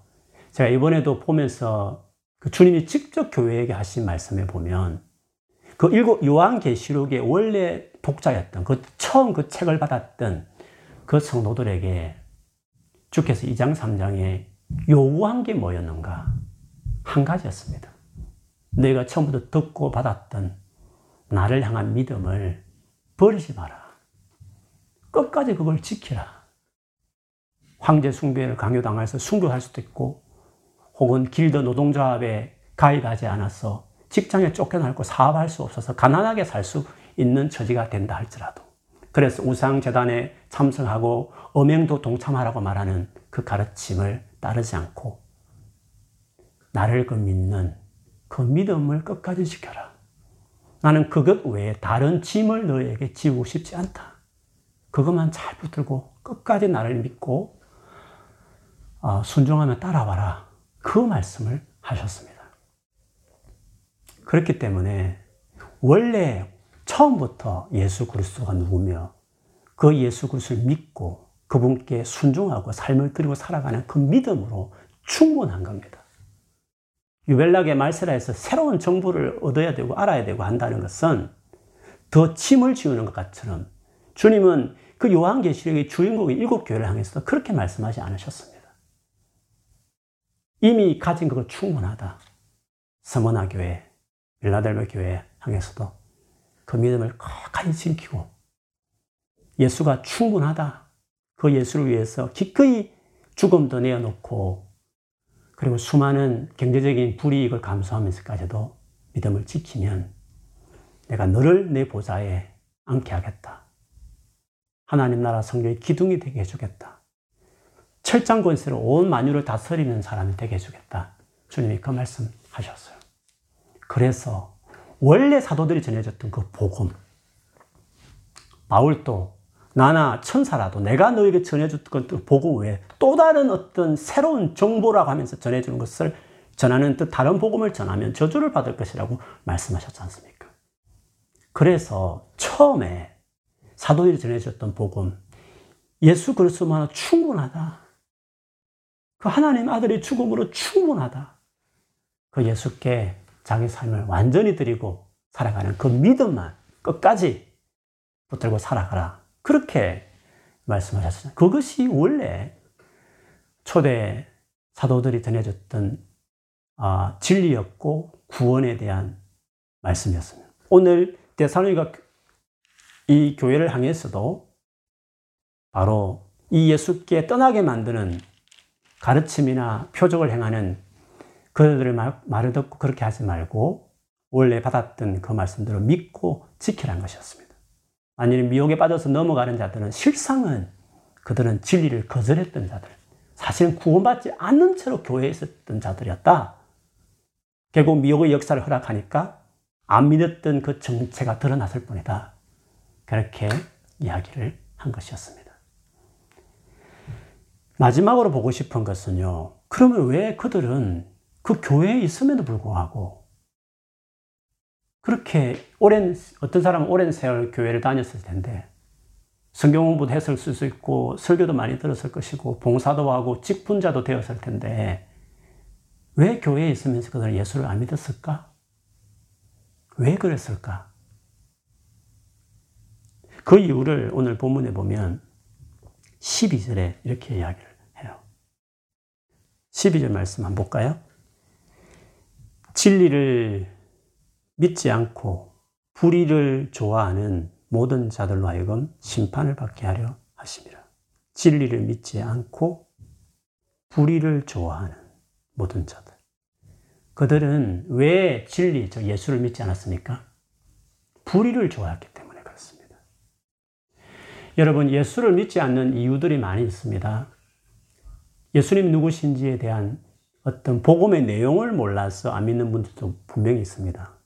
제가 이번에도 보면서 그 주님이 직접 교회에게 하신 말씀에 보면 그 일곱 요한계시록의 원래 독자였던 그 처음 그 책을 받았던 그 성도들에게 주께서 2장, 3장에 요구한 게 뭐였는가? 한 가지였습니다. 내가 처음부터 듣고 받았던 나를 향한 믿음을 버리지 마라. 끝까지 그걸 지키라. 황제 숭배를 강요당해서 순교할 수도 있고, 혹은 길드 노동조합에 가입하지 않아서 직장에 쫓겨나고 사업할 수 없어서 가난하게 살 수 있는 처지가 된다 할지라도, 그래서 우상재단에 참석하고 엄행도 동참하라고 말하는 그 가르침을 따르지 않고 나를 그 믿는 그 믿음을 끝까지 지켜라. 나는 그것 외에 다른 짐을 너에게 지우고 싶지 않다. 그것만 잘 붙들고 끝까지 나를 믿고 어, 순종하며 따라와라. 그 말씀을 하셨습니다. 그렇기 때문에 원래 처음부터 예수 그리스도가 누구며 그 예수 그리스도를 믿고 그분께 순종하고 삶을 드리고 살아가는 그 믿음으로 충분한 겁니다. 유벨락의 말세라에서 새로운 정보를 얻어야 되고 알아야 되고 한다는 것은 더 침을 지우는 것 같처럼 주님은 그 요한계시록의 주인공의 일곱 교회를 향해서 그렇게 말씀하지 않으셨습니다. 이미 가진 그걸 충분하다. 서머나 교회, 빌라델베 교회 향해서도 그 믿음을 거하게 지키고 예수가 충분하다. 그 예수를 위해서 기꺼이 죽음도 내어놓고 그리고 수많은 경제적인 불이익을 감수하면서까지도 믿음을 지키면 내가 너를 내 보좌에 앉게 하겠다. 하나님 나라 성경의 기둥이 되게 해주겠다. 철장 권세로 온 만유를 다스리는 사람이 되게 해주겠다. 주님이 그 말씀 하셨어요. 그래서 원래 사도들이 전해졌던 그 복음, 바울도 나나 천사라도 내가 너에게 전해줬던 것 복음 외에 또 다른 어떤 새로운 정보라고 하면서 전해주는 것을 전하는 뜻 다른 복음을 전하면 저주를 받을 것이라고 말씀하셨지 않습니까? 그래서 처음에 사도들이 전해줬던 복음, 예수 그리스도만 충분하다. 그 하나님 아들의 죽음으로 충분하다. 그 예수께 자기 삶을 완전히 드리고 살아가는 그 믿음만 끝까지 붙들고 살아가라. 그렇게 말씀하셨어요. 그것이 원래 초대 사도들이 전해줬던 아, 진리였고 구원에 대한 말씀이었습니다. 오늘 데살로니가 이 교회를 향해서도 바로 이 예수께 떠나게 만드는 가르침이나 표적을 행하는 그들의 말을 듣고 그렇게 하지 말고 원래 받았던 그 말씀대로 믿고 지키라는 것이었습니다. 아니면 미혹에 빠져서 넘어가는 자들은 실상은 그들은 진리를 거절했던 자들, 사실은 구원받지 않는 채로 교회에 있었던 자들이었다. 결국 미혹의 역사를 허락하니까 안 믿었던 그 정체가 드러났을 뿐이다. 그렇게 이야기를 한 것이었습니다. 마지막으로 보고 싶은 것은요. 그러면 왜 그들은 그 교회에 있음에도 불구하고 그렇게 오랜 어떤 사람은 오랜 세월 교회를 다녔을 텐데 성경 공부도 했을 수 있고 설교도 많이 들었을 것이고 봉사도 하고 직분자도 되었을 텐데 왜 교회에 있으면서 그들은 예수를 안 믿었을까? 왜 그랬을까? 그 이유를 오늘 본문에 보면 12절에 이렇게 이야기를 해요. 12절 말씀 한번 볼까요? 진리를 믿지 않고 불의를 좋아하는 모든 자들로 하여금 심판을 받게 하려 하십니다. 진리를 믿지 않고 불의를 좋아하는 모든 자들. 그들은 왜 진리, 즉 예수를 믿지 않았습니까? 불의를 좋아했기. 여러분, 예수를 믿지 않는 이유들이 많이 있습니다. 예수님 누구신지에 대한 어떤 복음의 내용을 몰라서 안 믿는 분들도 분명히 있습니다.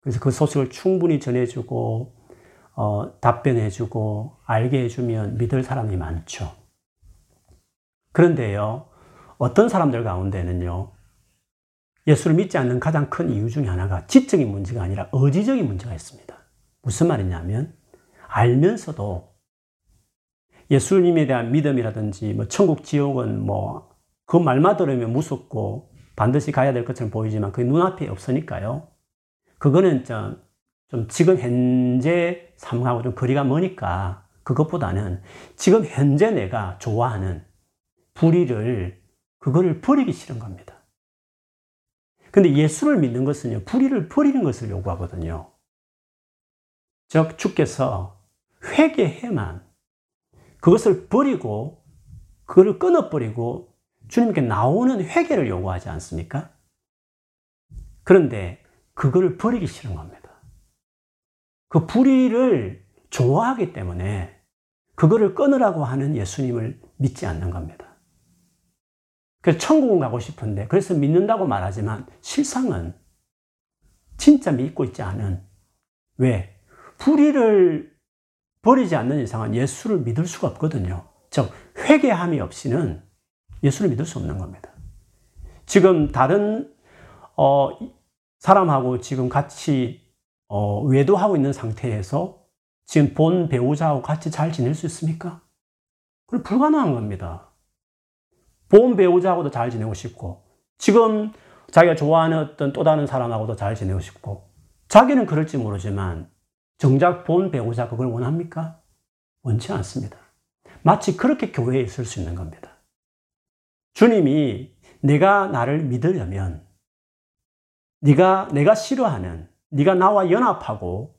그래서 그 소식을 충분히 전해주고, 어, 답변해주고, 알게 해주면 믿을 사람이 많죠. 그런데요, 어떤 사람들 가운데는요, 예수를 믿지 않는 가장 큰 이유 중에 하나가 지적인 문제가 아니라 의지적인 문제가 있습니다. 무슨 말이냐면 알면서도 예수님에 대한 믿음이라든지 뭐 천국 지옥은 뭐 그 말만 들으면 무섭고 반드시 가야 될 것처럼 보이지만 그 눈앞에 없으니까요. 그거는 좀, 좀 지금 현재 삶하고 좀 거리가 머니까 그것보다는 지금 현재 내가 좋아하는 불의를 그거를 버리기 싫은 겁니다. 근데 예수를 믿는 것은요, 불의를 버리는 것을 요구하거든요. 즉, 주께서 회개해만 그것을 버리고, 그걸 끊어버리고 주님께 나오는 회개를 요구하지 않습니까? 그런데 그걸 버리기 싫은 겁니다. 그 불의를 좋아하기 때문에 그거를 끊으라고 하는 예수님을 믿지 않는 겁니다. 그래서 천국은 가고 싶은데, 그래서 믿는다고 말하지만 실상은 진짜 믿고 있지 않은, 왜? 불의를 버리지 않는 이상은 예수를 믿을 수가 없거든요. 즉, 회개함이 없이는 예수를 믿을 수 없는 겁니다. 지금 다른, 어, 사람하고 지금 같이, 어, 외도하고 있는 상태에서 지금 본 배우자하고 같이 잘 지낼 수 있습니까? 그건 불가능한 겁니다. 본 배우자하고도 잘 지내고 싶고, 지금 자기가 좋아하는 어떤 또 다른 사람하고도 잘 지내고 싶고, 자기는 그럴지 모르지만, 정작 본 배우자 그걸 원합니까? 원치 않습니다. 마치 그렇게 교회에 있을 수 있는 겁니다. 주님이 내가 나를 믿으려면, 네가 내가 싫어하는, 네가 나와 연합하고,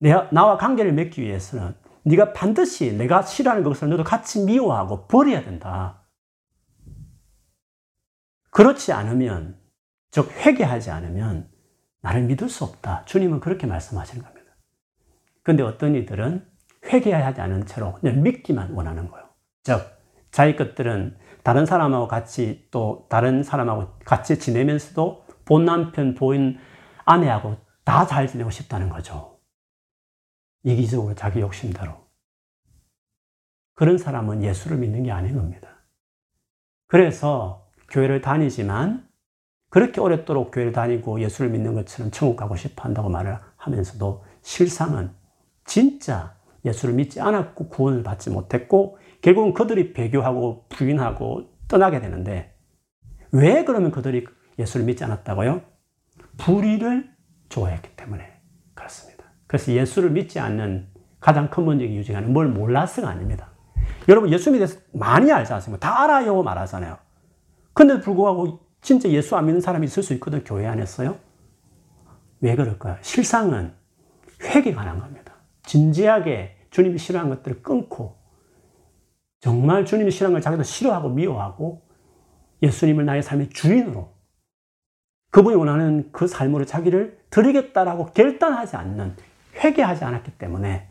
내가, 나와 관계를 맺기 위해서는 네가 반드시 내가 싫어하는 것을 너도 같이 미워하고 버려야 된다. 그렇지 않으면, 즉, 회개하지 않으면 나를 믿을 수 없다. 주님은 그렇게 말씀하시는 겁니다. 근데 어떤 이들은 회개하지 않은 채로 그냥 믿기만 원하는 거예요. 즉, 자기 것들은 다른 사람하고 같이 또 다른 사람하고 같이 지내면서도 본 남편, 본 아내하고 다 잘 지내고 싶다는 거죠. 이기적으로 자기 욕심대로. 그런 사람은 예수를 믿는 게 아닌 겁니다. 그래서 교회를 다니지만 그렇게 오랫도록 교회를 다니고 예수를 믿는 것처럼 천국 가고 싶어 한다고 말을 하면서도 실상은 진짜 예수를 믿지 않았고 구원을 받지 못했고 결국은 그들이 배교하고 부인하고 떠나게 되는데 왜 그러면 그들이 예수를 믿지 않았다고요? 불의를 좋아했기 때문에 그렇습니다. 그래서 예수를 믿지 않는 가장 근본적인 이유 중에 하나는 뭘 몰라서가 아닙니다. 여러분 예수 믿어서 많이 알지 않습니까? 다 알아요 말하잖아요. 근데도 불구하고 진짜 예수 안 믿는 사람이 있을 수 있거든, 교회 안에서요. 왜 그럴까요? 실상은 회개가 난 겁니다. 진지하게 주님이 싫어하는 것들을 끊고 정말 주님이 싫어하는 걸 자기도 싫어하고 미워하고 예수님을 나의 삶의 주인으로 그분이 원하는 그 삶으로 자기를 드리겠다라고 결단하지 않는 회개하지 않았기 때문에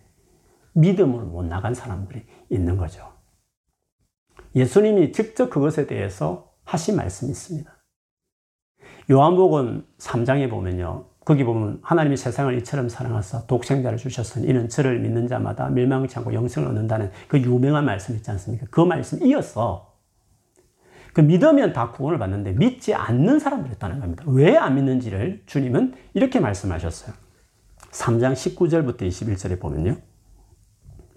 믿음을 못 나간 사람들이 있는 거죠. 예수님이 직접 그것에 대해서 하신 말씀이 있습니다. 요한복음 3장에 보면요. 거기 보면 하나님이 세상을 이처럼 사랑하사 독생자를 주셨으니 이는 저를 믿는 자마다 멸망치 않고 영생을 얻는다는 그 유명한 말씀 있지 않습니까? 그 말씀 이어서 그 믿으면 다 구원을 받는데 믿지 않는 사람들이 있다는 겁니다. 왜 안 믿는지를 주님은 이렇게 말씀하셨어요. 3장 19절부터 21절에 보면요.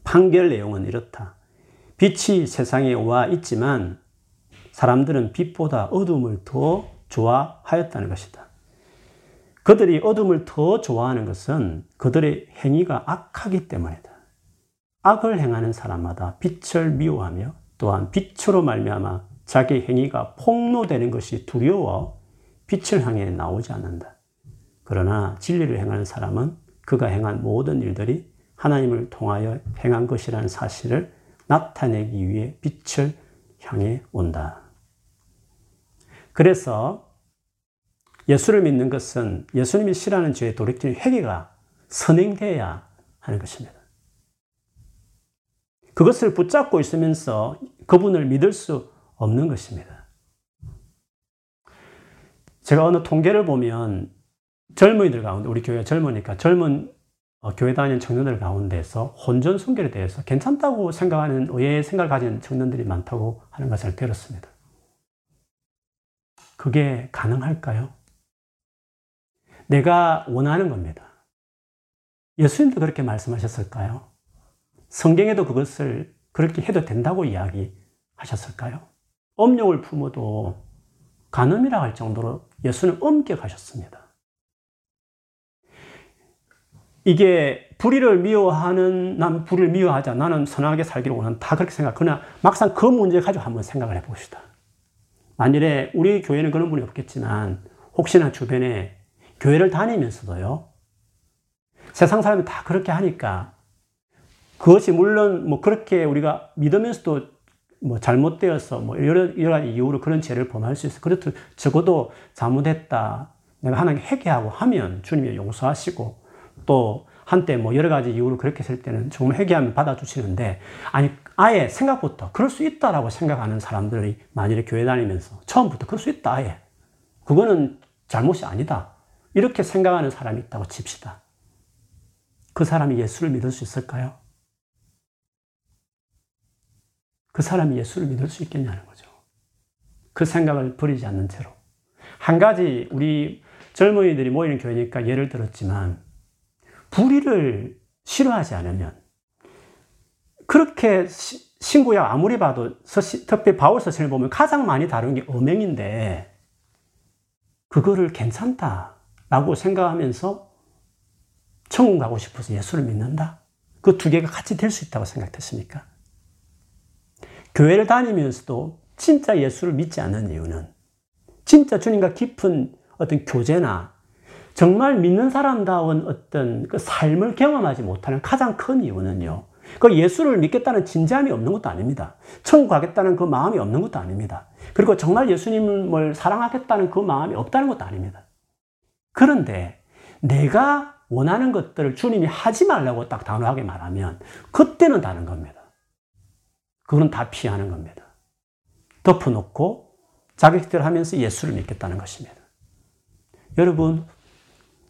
판결 내용은 이렇다. 빛이 세상에 와 있지만 사람들은 빛보다 어둠을 더 좋아하였다는 것이다. 그들이 어둠을 더 좋아하는 것은 그들의 행위가 악하기 때문이다. 악을 행하는 사람마다 빛을 미워하며 또한 빛으로 말미암아 자기 행위가 폭로되는 것이 두려워 빛을 향해 나오지 않는다. 그러나 진리를 행하는 사람은 그가 행한 모든 일들이 하나님을 통하여 행한 것이라는 사실을 나타내기 위해 빛을 향해 온다. 그래서 예수를 믿는 것은 예수님이 싫어하는 죄에 돌이키는 회개가 선행되어야 하는 것입니다. 그것을 붙잡고 있으면서 그분을 믿을 수 없는 것입니다. 제가 어느 통계를 보면 젊은이들 가운데, 우리 교회가 젊으니까 젊은 어, 교회 다니는 청년들 가운데서 혼전 순결에 대해서 괜찮다고 생각하는 의외의 생각을 가진 청년들이 많다고 하는 것을 들었습니다. 그게 가능할까요? 내가 원하는 겁니다. 예수님도 그렇게 말씀하셨을까요? 성경에도 그것을 그렇게 해도 된다고 이야기하셨을까요? 엄룡을 품어도 간음이라 할 정도로 예수는 엄격하셨습니다. 이게 불의를 미워하는 난 불의를 미워하자 나는 선하게 살기를 원하는 다 그렇게 생각. 그러나 막상 그 문제 가지고 한번 생각을 해봅시다. 만일에 우리 교회는 그런 분이 없겠지만 혹시나 주변에 교회를 다니면서도요 세상 사람이 다 그렇게 하니까 그것이 물론 뭐 그렇게 우리가 믿으면서도 뭐 잘못되어서 뭐 여러, 여러 이유로 그런 죄를 범할 수 있어. 그래도 적어도 잘못했다. 내가 하나님께 회개하고 하면 주님이 용서하시고 또 한때 뭐 여러 가지 이유로 그렇게 했을 때는 정말 회개하면 받아주시는데 아니 아예 생각부터 그럴 수 있다라고 생각하는 사람들이 만일에 교회 다니면서 처음부터 그럴 수 있다 아예 그거는 잘못이 아니다 이렇게 생각하는 사람이 있다고 칩시다 그 사람이 예수를 믿을 수 있을까요? 그 사람이 예수를 믿을 수 있겠냐는 거죠. 그 생각을 버리지 않는 채로. 한 가지 우리 젊은이들이 모이는 교회니까 예를 들었지만 불의를 싫어하지 않으면 그렇게 신구약 아무리 봐도 특히 바울 서신을 보면 가장 많이 다룬 게 음행인데 그거를 괜찮다라고 생각하면서 천국 가고 싶어서 예수를 믿는다? 그 두 개가 같이 될 수 있다고 생각했습니까? 교회를 다니면서도 진짜 예수를 믿지 않는 이유는 진짜 주님과 깊은 어떤 교제나 정말 믿는 사람다운 어떤 그 삶을 경험하지 못하는 가장 큰 이유는요. 그 예수를 믿겠다는 진지함이 없는 것도 아닙니다. 천국 가겠다는 그 마음이 없는 것도 아닙니다. 그리고 정말 예수님을 사랑하겠다는 그 마음이 없다는 것도 아닙니다. 그런데 내가 원하는 것들을 주님이 하지 말라고 딱 단호하게 말하면 그때는 다른 겁니다. 그거는 다 피하는 겁니다. 덮어놓고 자격들 하면서 예수를 믿겠다는 것입니다. 여러분,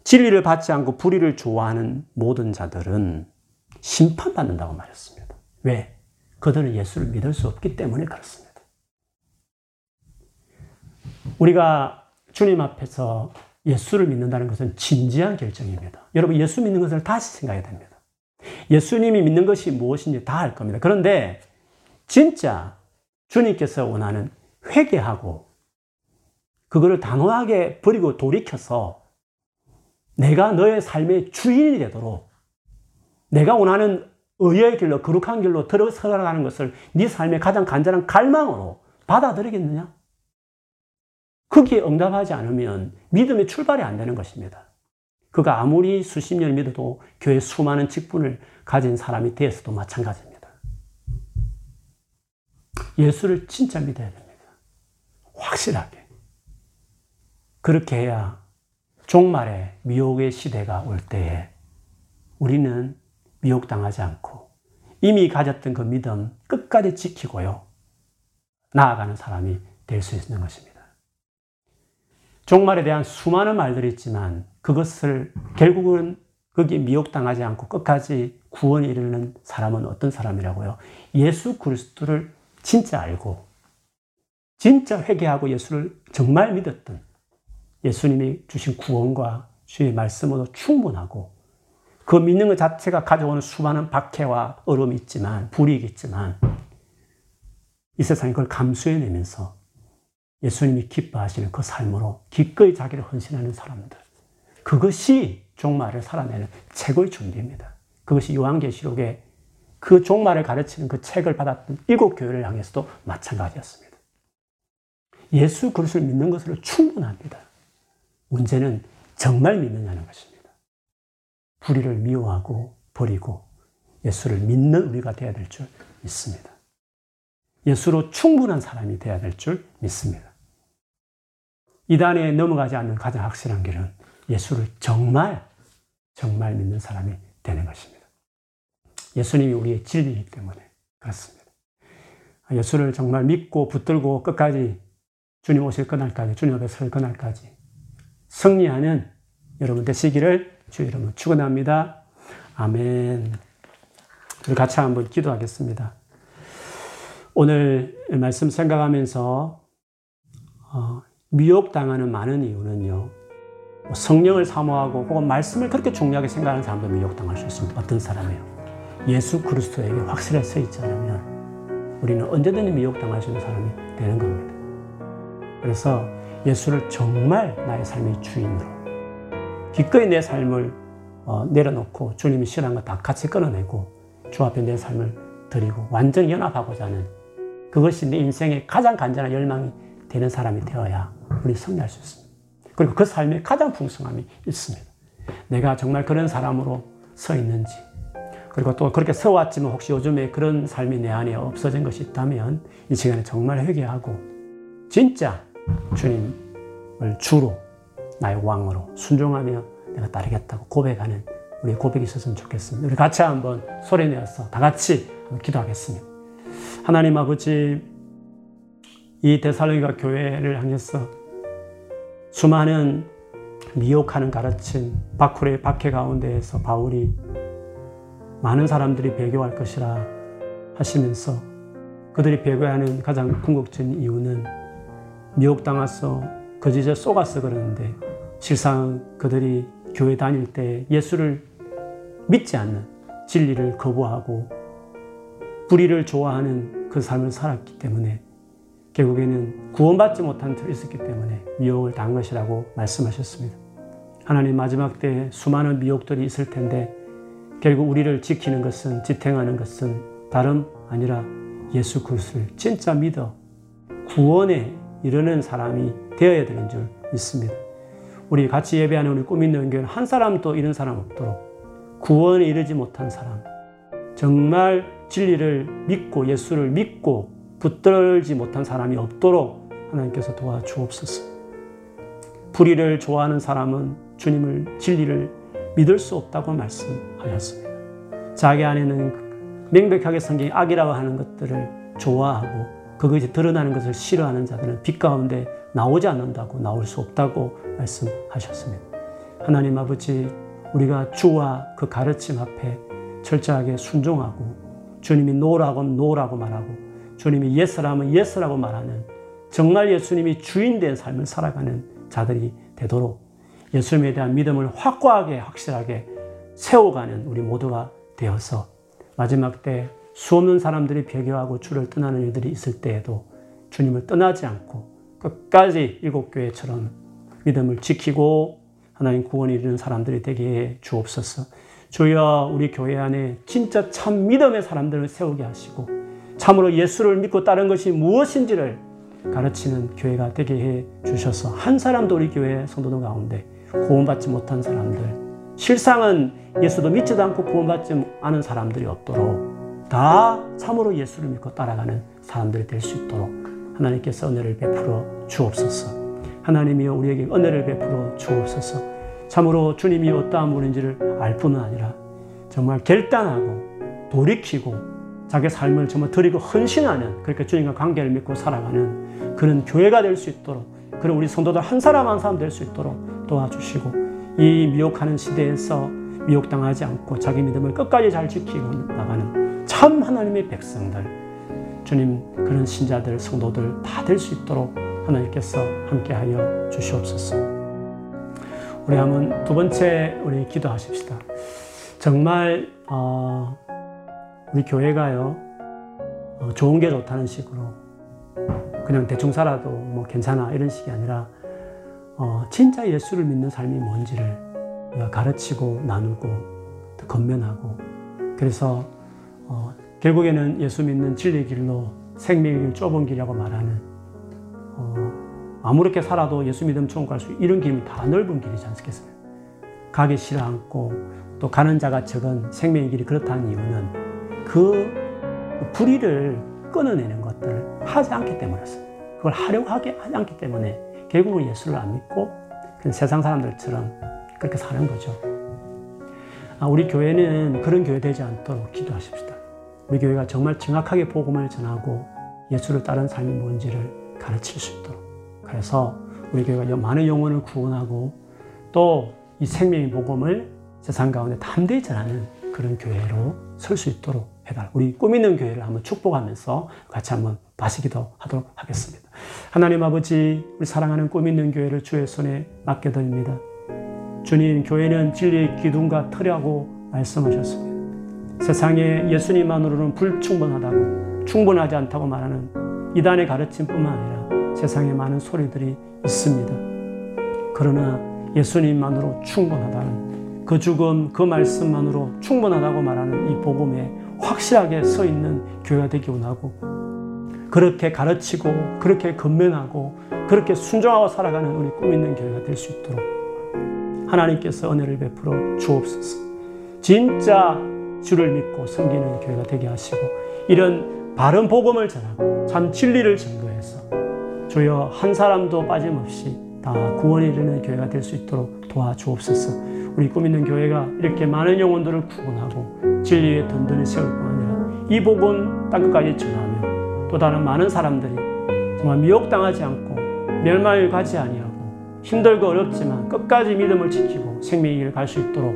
진리를 받지 않고 불의를 좋아하는 모든 자들은 심판받는다고 말했습니다. 왜? 그들은 예수를 믿을 수 없기 때문에 그렇습니다. 우리가 주님 앞에서 예수를 믿는다는 것은 진지한 결정입니다. 여러분, 예수 믿는 것을 다시 생각해야 됩니다. 예수님이 믿는 것이 무엇인지 다 알 겁니다. 그런데 진짜 주님께서 원하는 회개하고 그거를 단호하게 버리고 돌이켜서 내가 너의 삶의 주인이 되도록 내가 원하는 의의 길로 거룩한 길로 들어서가는 것을 네 삶의 가장 간절한 갈망으로 받아들이겠느냐? 거기에 응답하지 않으면 믿음의 출발이 안 되는 것입니다. 그가 아무리 수십 년을 믿어도 교회 수많은 직분을 가진 사람이 되어서도 마찬가지입니다. 예수를 진짜 믿어야 됩니다. 확실하게. 그렇게 해야 종말에 미혹의 시대가 올 때에 우리는 미혹당하지 않고 이미 가졌던 그 믿음 끝까지 지키고요. 나아가는 사람이 될 수 있는 것입니다. 종말에 대한 수많은 말들이 있지만 그것을 결국은 거기에 미혹당하지 않고 끝까지 구원에 이르는 사람은 어떤 사람이라고요? 예수 그리스도를 진짜 알고 진짜 회개하고 예수를 정말 믿었던 예수님이 주신 구원과 주의 말씀으로 충분하고 그 믿는 것 자체가 가져오는 수많은 박해와 어려움이 있지만 불이익있지만 이 세상이 그걸 감수해내면서 예수님이 기뻐하시는 그 삶으로 기꺼이 자기를 헌신하는 사람들. 그것이 종말을 살아내는 최고의 준비입니다. 그것이 요한계시록에 그 종말을 가르치는 그 책을 받았던 일곱 교회를 향해서도 마찬가지였습니다. 예수 그리스도를 믿는 것으로 충분합니다. 문제는 정말 믿느냐는 것입니다. 불의를 미워하고 버리고 예수를 믿는 우리가 되어야 될 줄 믿습니다. 예수로 충분한 사람이 되어야 될 줄 믿습니다. 이단에 넘어가지 않는 가장 확실한 길은 예수를 정말, 정말 믿는 사람이 되는 것입니다. 예수님이 우리의 진리이기 때문에 그렇습니다. 예수를 정말 믿고 붙들고 끝까지 주님 오실 그날까지, 주님 앞에 설 그날까지 승리하는 여러분 되시기를 주 이름으로 축원합니다. 아멘. 우리 같이 한번 기도하겠습니다. 오늘 말씀 생각하면서 어, 미혹당하는 많은 이유는요. 뭐 성령을 사모하고 혹은 말씀을 그렇게 중요하게 생각하는 사람도 미혹당할 수 있습니다. 어떤 사람이요? 예수 그리스도에게 확실하게 서 있지 않으면 우리는 언제든지 미혹당할 수 있는 사람이 되는 겁니다. 그래서 예수를 정말 나의 삶의 주인으로 기꺼이 내 삶을 어, 내려놓고 싫어하는 거다 같이 끊어내고 주 앞에 내 삶을 드리고 완전히 연합하고자 하는 그것이 내 인생의 가장 간절한 열망이 되는 사람이 되어야 우리 승리할 수 있습니다. 그리고 그 삶에 가장 풍성함이 있습니다. 내가 정말 그런 사람으로 서 있는지, 그리고 또 그렇게 서왔지만 혹시 요즘에 그런 삶이 내 안에 없어진 것이 있다면 이 시간에 정말 회개하고 진짜 주님을 주로 나의 왕으로 순종하며 내가 따르겠다고 고백하는 우리 고백이 있었으면 좋겠습니다. 우리 같이 한번 소리 내어서 다 같이 기도하겠습니다. 하나님 아버지, 이 데살로니가 교회를 향해서 수많은 미혹하는 가르침, 바쿨의 박해 가운데에서 바울이 많은 사람들이 배교할 것이라 하시면서 그들이 배교하는 가장 궁극적인 이유는 미혹당해서 거짓에 속아서 그러는데 실상 그들이 교회 다닐 때 예수를 믿지 않는 진리를 거부하고 불의를 좋아하는 그 삶을 살았기 때문에 결국에는 구원받지 못한 틀이 있었기 때문에 미혹을 당한 것이라고 말씀하셨습니다. 하나님 마지막 때 수많은 미혹들이 있을 텐데 결국 우리를 지키는 것은 지탱하는 것은 다름 아니라 예수 그리스도를 진짜 믿어 구원에 이르는 사람이 되어야 되는 줄 믿습니다. 우리 같이 예배하는 우리 꿈 있는 교회는 한 사람도 이런 사람 없도록 구원에 이르지 못한 사람 정말 진리를 믿고 예수를 믿고 붙들지 못한 사람이 없도록 하나님께서 도와주옵소서. 불의를 좋아하는 사람은 주님을 진리를 믿을 수 없다고 말씀하셨습니다. 자기 안에는 명백하게 성경이 악이라고 하는 것들을 좋아하고 그것이 드러나는 것을 싫어하는 자들은 빛 가운데 나오지 않는다고 나올 수 없다고 말씀하셨습니다. 하나님 아버지 우리가 주와 그 가르침 앞에 철저하게 순종하고 주님이 no라고 no라고 말하고 주님이 yes라면 yes라고 말하는 정말 예수님이 주인 된 삶을 살아가는 자들이 되도록 예수님에 대한 믿음을 확고하게 확실하게 세워가는 우리 모두가 되어서 마지막 때 수없는 사람들이 배교하고 주를 떠나는 이들이 있을 때에도 주님을 떠나지 않고 끝까지 일곱 교회처럼 믿음을 지키고 하나님 구원이 이르는 사람들이 되게 해 주옵소서. 주여 우리 교회 안에 진짜 참 믿음의 사람들을 세우게 하시고 참으로 예수를 믿고 따른 것이 무엇인지를 가르치는 교회가 되게 해 주셔서 한 사람도 우리 교회 성도들 가운데 구원받지 못한 사람들, 실상은 예수도 믿지도 않고 구원받지 않은 사람들이 없도록 다 참으로 예수를 믿고 따라가는 사람들이 될 수 있도록 하나님께서 은혜를 베풀어 주옵소서. 하나님이여 우리에게 은혜를 베풀어 주옵소서. 참으로 주님이 어떠한 분인지를 알 뿐만 아니라 정말 결단하고 돌이키고 자기 삶을 정말 드리고 헌신하는 그렇게 주님과 관계를 맺고 살아가는 그런 교회가 될 수 있도록 그런 우리 성도들 한 사람 한 사람 될 수 있도록 도와주시고 이 미혹하는 시대에서 미혹당하지 않고 자기 믿음을 끝까지 잘 지키고 나가는 참 하나님의 백성들 주님 그런 신자들 성도들 다 될 수 있도록 하나님께서 함께하여 주시옵소서. 우리 한번 두 번째 우리 기도하십시다. 정말 어, 우리 교회가요 어, 좋은 게 좋다는 식으로 그냥 대충 살아도 뭐 괜찮아 이런 식이 아니라 어, 진짜 예수를 믿는 삶이 뭔지를 가르치고 나누고 건면하고 그래서 어, 결국에는 예수 믿는 진리 길로 생명의 길 좁은 길이라고 말하는 어, 아무렇게 살아도 예수 믿음 천국 갈 수 이런 길이 다 넓은 길이지 않겠습니까? 가기 싫어 않고 또 가는 자가 적은 생명의 길이 그렇다는 이유는 그 불의를 끊어내는 것들을 하지 않기 때문이었습니다. 그걸 하려고 하지 않기 때문에 결국은 예수를 안 믿고 세상 사람들처럼 그렇게 사는 거죠. 아, 우리 교회는 그런 교회 되지 않도록 기도하십시다. 우리 교회가 정말 정확하게 복음을 전하고 예수를 따른 삶이 뭔지를 가르칠 수 있도록. 그래서 우리 교회가 많은 영혼을 구원하고 또 이 생명의 복음을 세상 가운데 담대히 전하는 그런 교회로 설 수 있도록 해달. 우리 꿈 있는 교회를 한번 축복하면서 같이 한번 마시기도 하도록 하겠습니다. 하나님 아버지, 우리 사랑하는 꿈 있는 교회를 주의 손에 맡겨드립니다. 주님, 교회는 진리의 기둥과 터라고 말씀하셨습니다. 세상에 예수님만으로는 불충분하다고, 충분하지 않다고 말하는 이단의 가르침뿐만 아니라 세상에 많은 소리들이 있습니다. 그러나 예수님만으로 충분하다는 그 죽음, 그 말씀만으로 충분하다고 말하는 이 복음에 확실하게 서 있는 교회가 되기 원하고 그렇게 가르치고 그렇게 건면하고 그렇게 순종하고 살아가는 우리 꿈 있는 교회가 될 수 있도록 하나님께서 은혜를 베풀어 주옵소서. 진짜 주를 믿고 섬기는 교회가 되게 하시고 이런 바른 복음을 전하고 참 진리를 증거해서 주여 한 사람도 빠짐없이 다 구원에 이르는 교회가 될 수 있도록 도와주옵소서. 우리 꿈 있는 교회가 이렇게 많은 영혼들을 구원하고 진리의 든든히 세울 뿐 아니라 이 복음 땅끝까지 전하며 또 다른 많은 사람들이 정말 미혹당하지 않고 멸망을 가지 아니하고 힘들고 어렵지만 끝까지 믿음을 지키고 생명의 길을 갈 수 있도록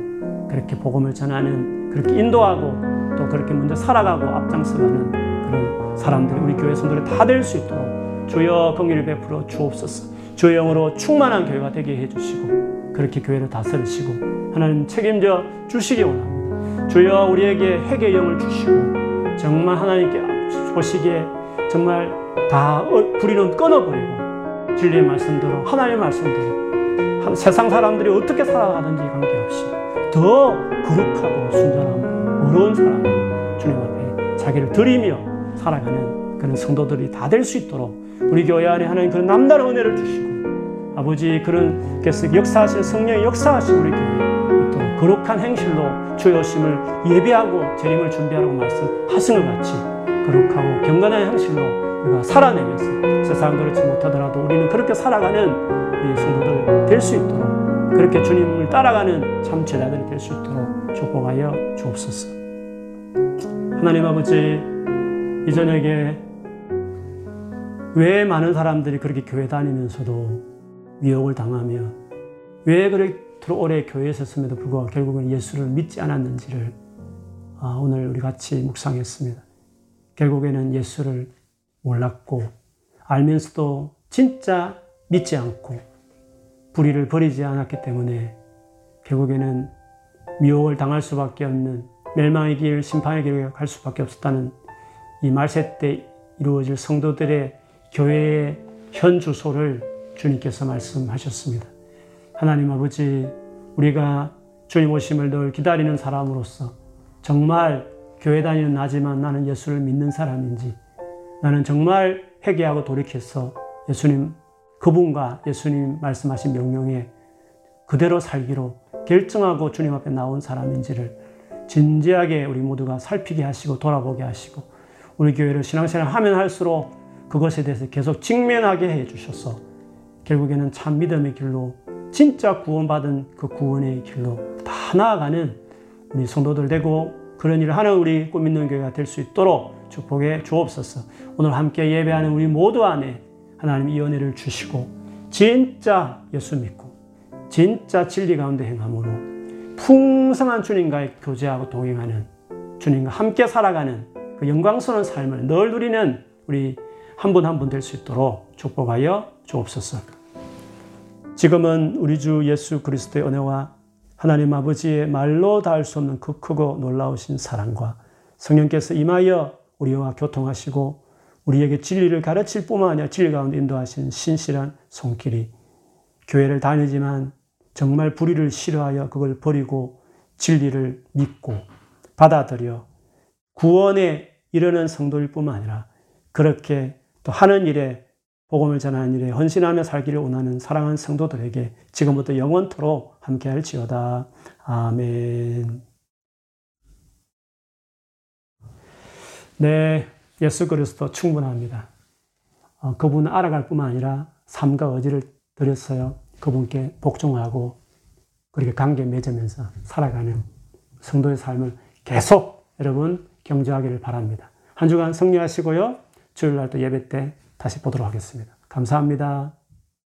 그렇게 복음을 전하는 그렇게 인도하고 또 그렇게 먼저 살아가고 앞장서가는 그런 사람들이 우리 교회 성도들이 다될 수 있도록 주여 긍휼을 베풀어 주옵소서. 주의 영으로 충만한 교회가 되게 해주시고 그렇게 교회를 다스리시고 하나님 책임져 주시기 원합니다. 주여 우리에게 회개 영을 주시고 정말 하나님께 보시기에 정말 다 불의는 끊어버리고 진리의 말씀대로 하나님의 말씀대로 세상 사람들이 어떻게 살아가든지 관계없이 더 거룩하고 순전 어려운 사람으로 주님 앞에 자기를 드리며 살아가는 그런 성도들이 다 될 수 있도록 우리 교회 안에 하나님 그런 남다른 은혜를 주시고 아버지 그런 계속 역사하신 성령의 역사하신 우리 교회 또 거룩한 행실로 주의 오심을 예배하고 재림을 준비하라고 말씀하신 것 같이 거룩하고 경건한 행실로 우리가 살아내면서 세상 그렇지 못하더라도 우리는 그렇게 살아가는 우리 성도들 될 수 있도록 그렇게 주님을 따라가는 참 제자들이 될 수 있도록 축복하여 주옵소서. 하나님 아버지 이 저녁에 왜 많은 사람들이 그렇게 교회 다니면서도 위협을 당하며 왜 그렇게 오래 교회에 있었음에도 불구하고 결국은 예수를 믿지 않았는지를 아, 오늘 우리 같이 묵상했습니다. 결국에는 예수를 몰랐고 알면서도 진짜 믿지 않고 불의를 버리지 않았기 때문에 결국에는 미혹을 당할 수밖에 없는 멸망의 길, 심판의 길을 갈 수밖에 없었다는 이 말세 때 이루어질 성도들의 교회의 현 주소를 주님께서 말씀하셨습니다. 하나님 아버지, 우리가 주님 오심을 늘 기다리는 사람으로서 정말 교회 다니는 나지만 나는 예수를 믿는 사람인지 나는 정말 회개하고 돌이켜서 예수님 그분과 예수님 말씀하신 명령에 그대로 살기로 결정하고 주님 앞에 나온 사람인지를 진지하게 우리 모두가 살피게 하시고 돌아보게 하시고 우리 교회를 신앙생활 하면 할수록 그것에 대해서 계속 직면하게 해 주셔서 결국에는 참 믿음의 길로 진짜 구원받은 그 구원의 길로 다 나아가는 우리 성도들 되고 그런 일을 하는 우리 꿈 있는 교회가 될 수 있도록 축복해 주옵소서. 오늘 함께 예배하는 우리 모두 안에 하나님 이 은혜를 주시고 진짜 예수 믿고 진짜 진리 가운데 행함으로 풍성한 주님과의 교제하고 동행하는 주님과 함께 살아가는 그 영광스러운 삶을 늘 누리는 우리 한 분 한 분 될 수 있도록 축복하여 주옵소서. 지금은 우리 주 예수 그리스도의 은혜와 하나님 아버지의 말로 닿을 수 없는 그 크고 놀라우신 사랑과 성령께서 임하여 우리와 교통하시고 우리에게 진리를 가르칠 뿐만 아니라 진리 가운데 인도하시는 신실한 손길이 교회를 다니지만 정말 불의를 싫어하여 그걸 버리고 진리를 믿고 받아들여 구원에 이르는 성도일 뿐만 아니라 그렇게 또 하는 일에 복음을 전하는 일에 헌신하며 살기를 원하는 사랑하는 성도들에게 지금부터 영원토록 함께할지어다. 아멘. 네, 예수 그리스도 충분합니다. 어, 그분을 알아갈 뿐만 아니라 삶과 의지를 드렸어요. 그분께 복종하고 그렇게 관계 맺으면서 살아가는 성도의 삶을 계속 여러분 경주하기를 바랍니다. 한 주간 승리하시고요. 주일날 또 예배 때 다시 보도록 하겠습니다. 감사합니다.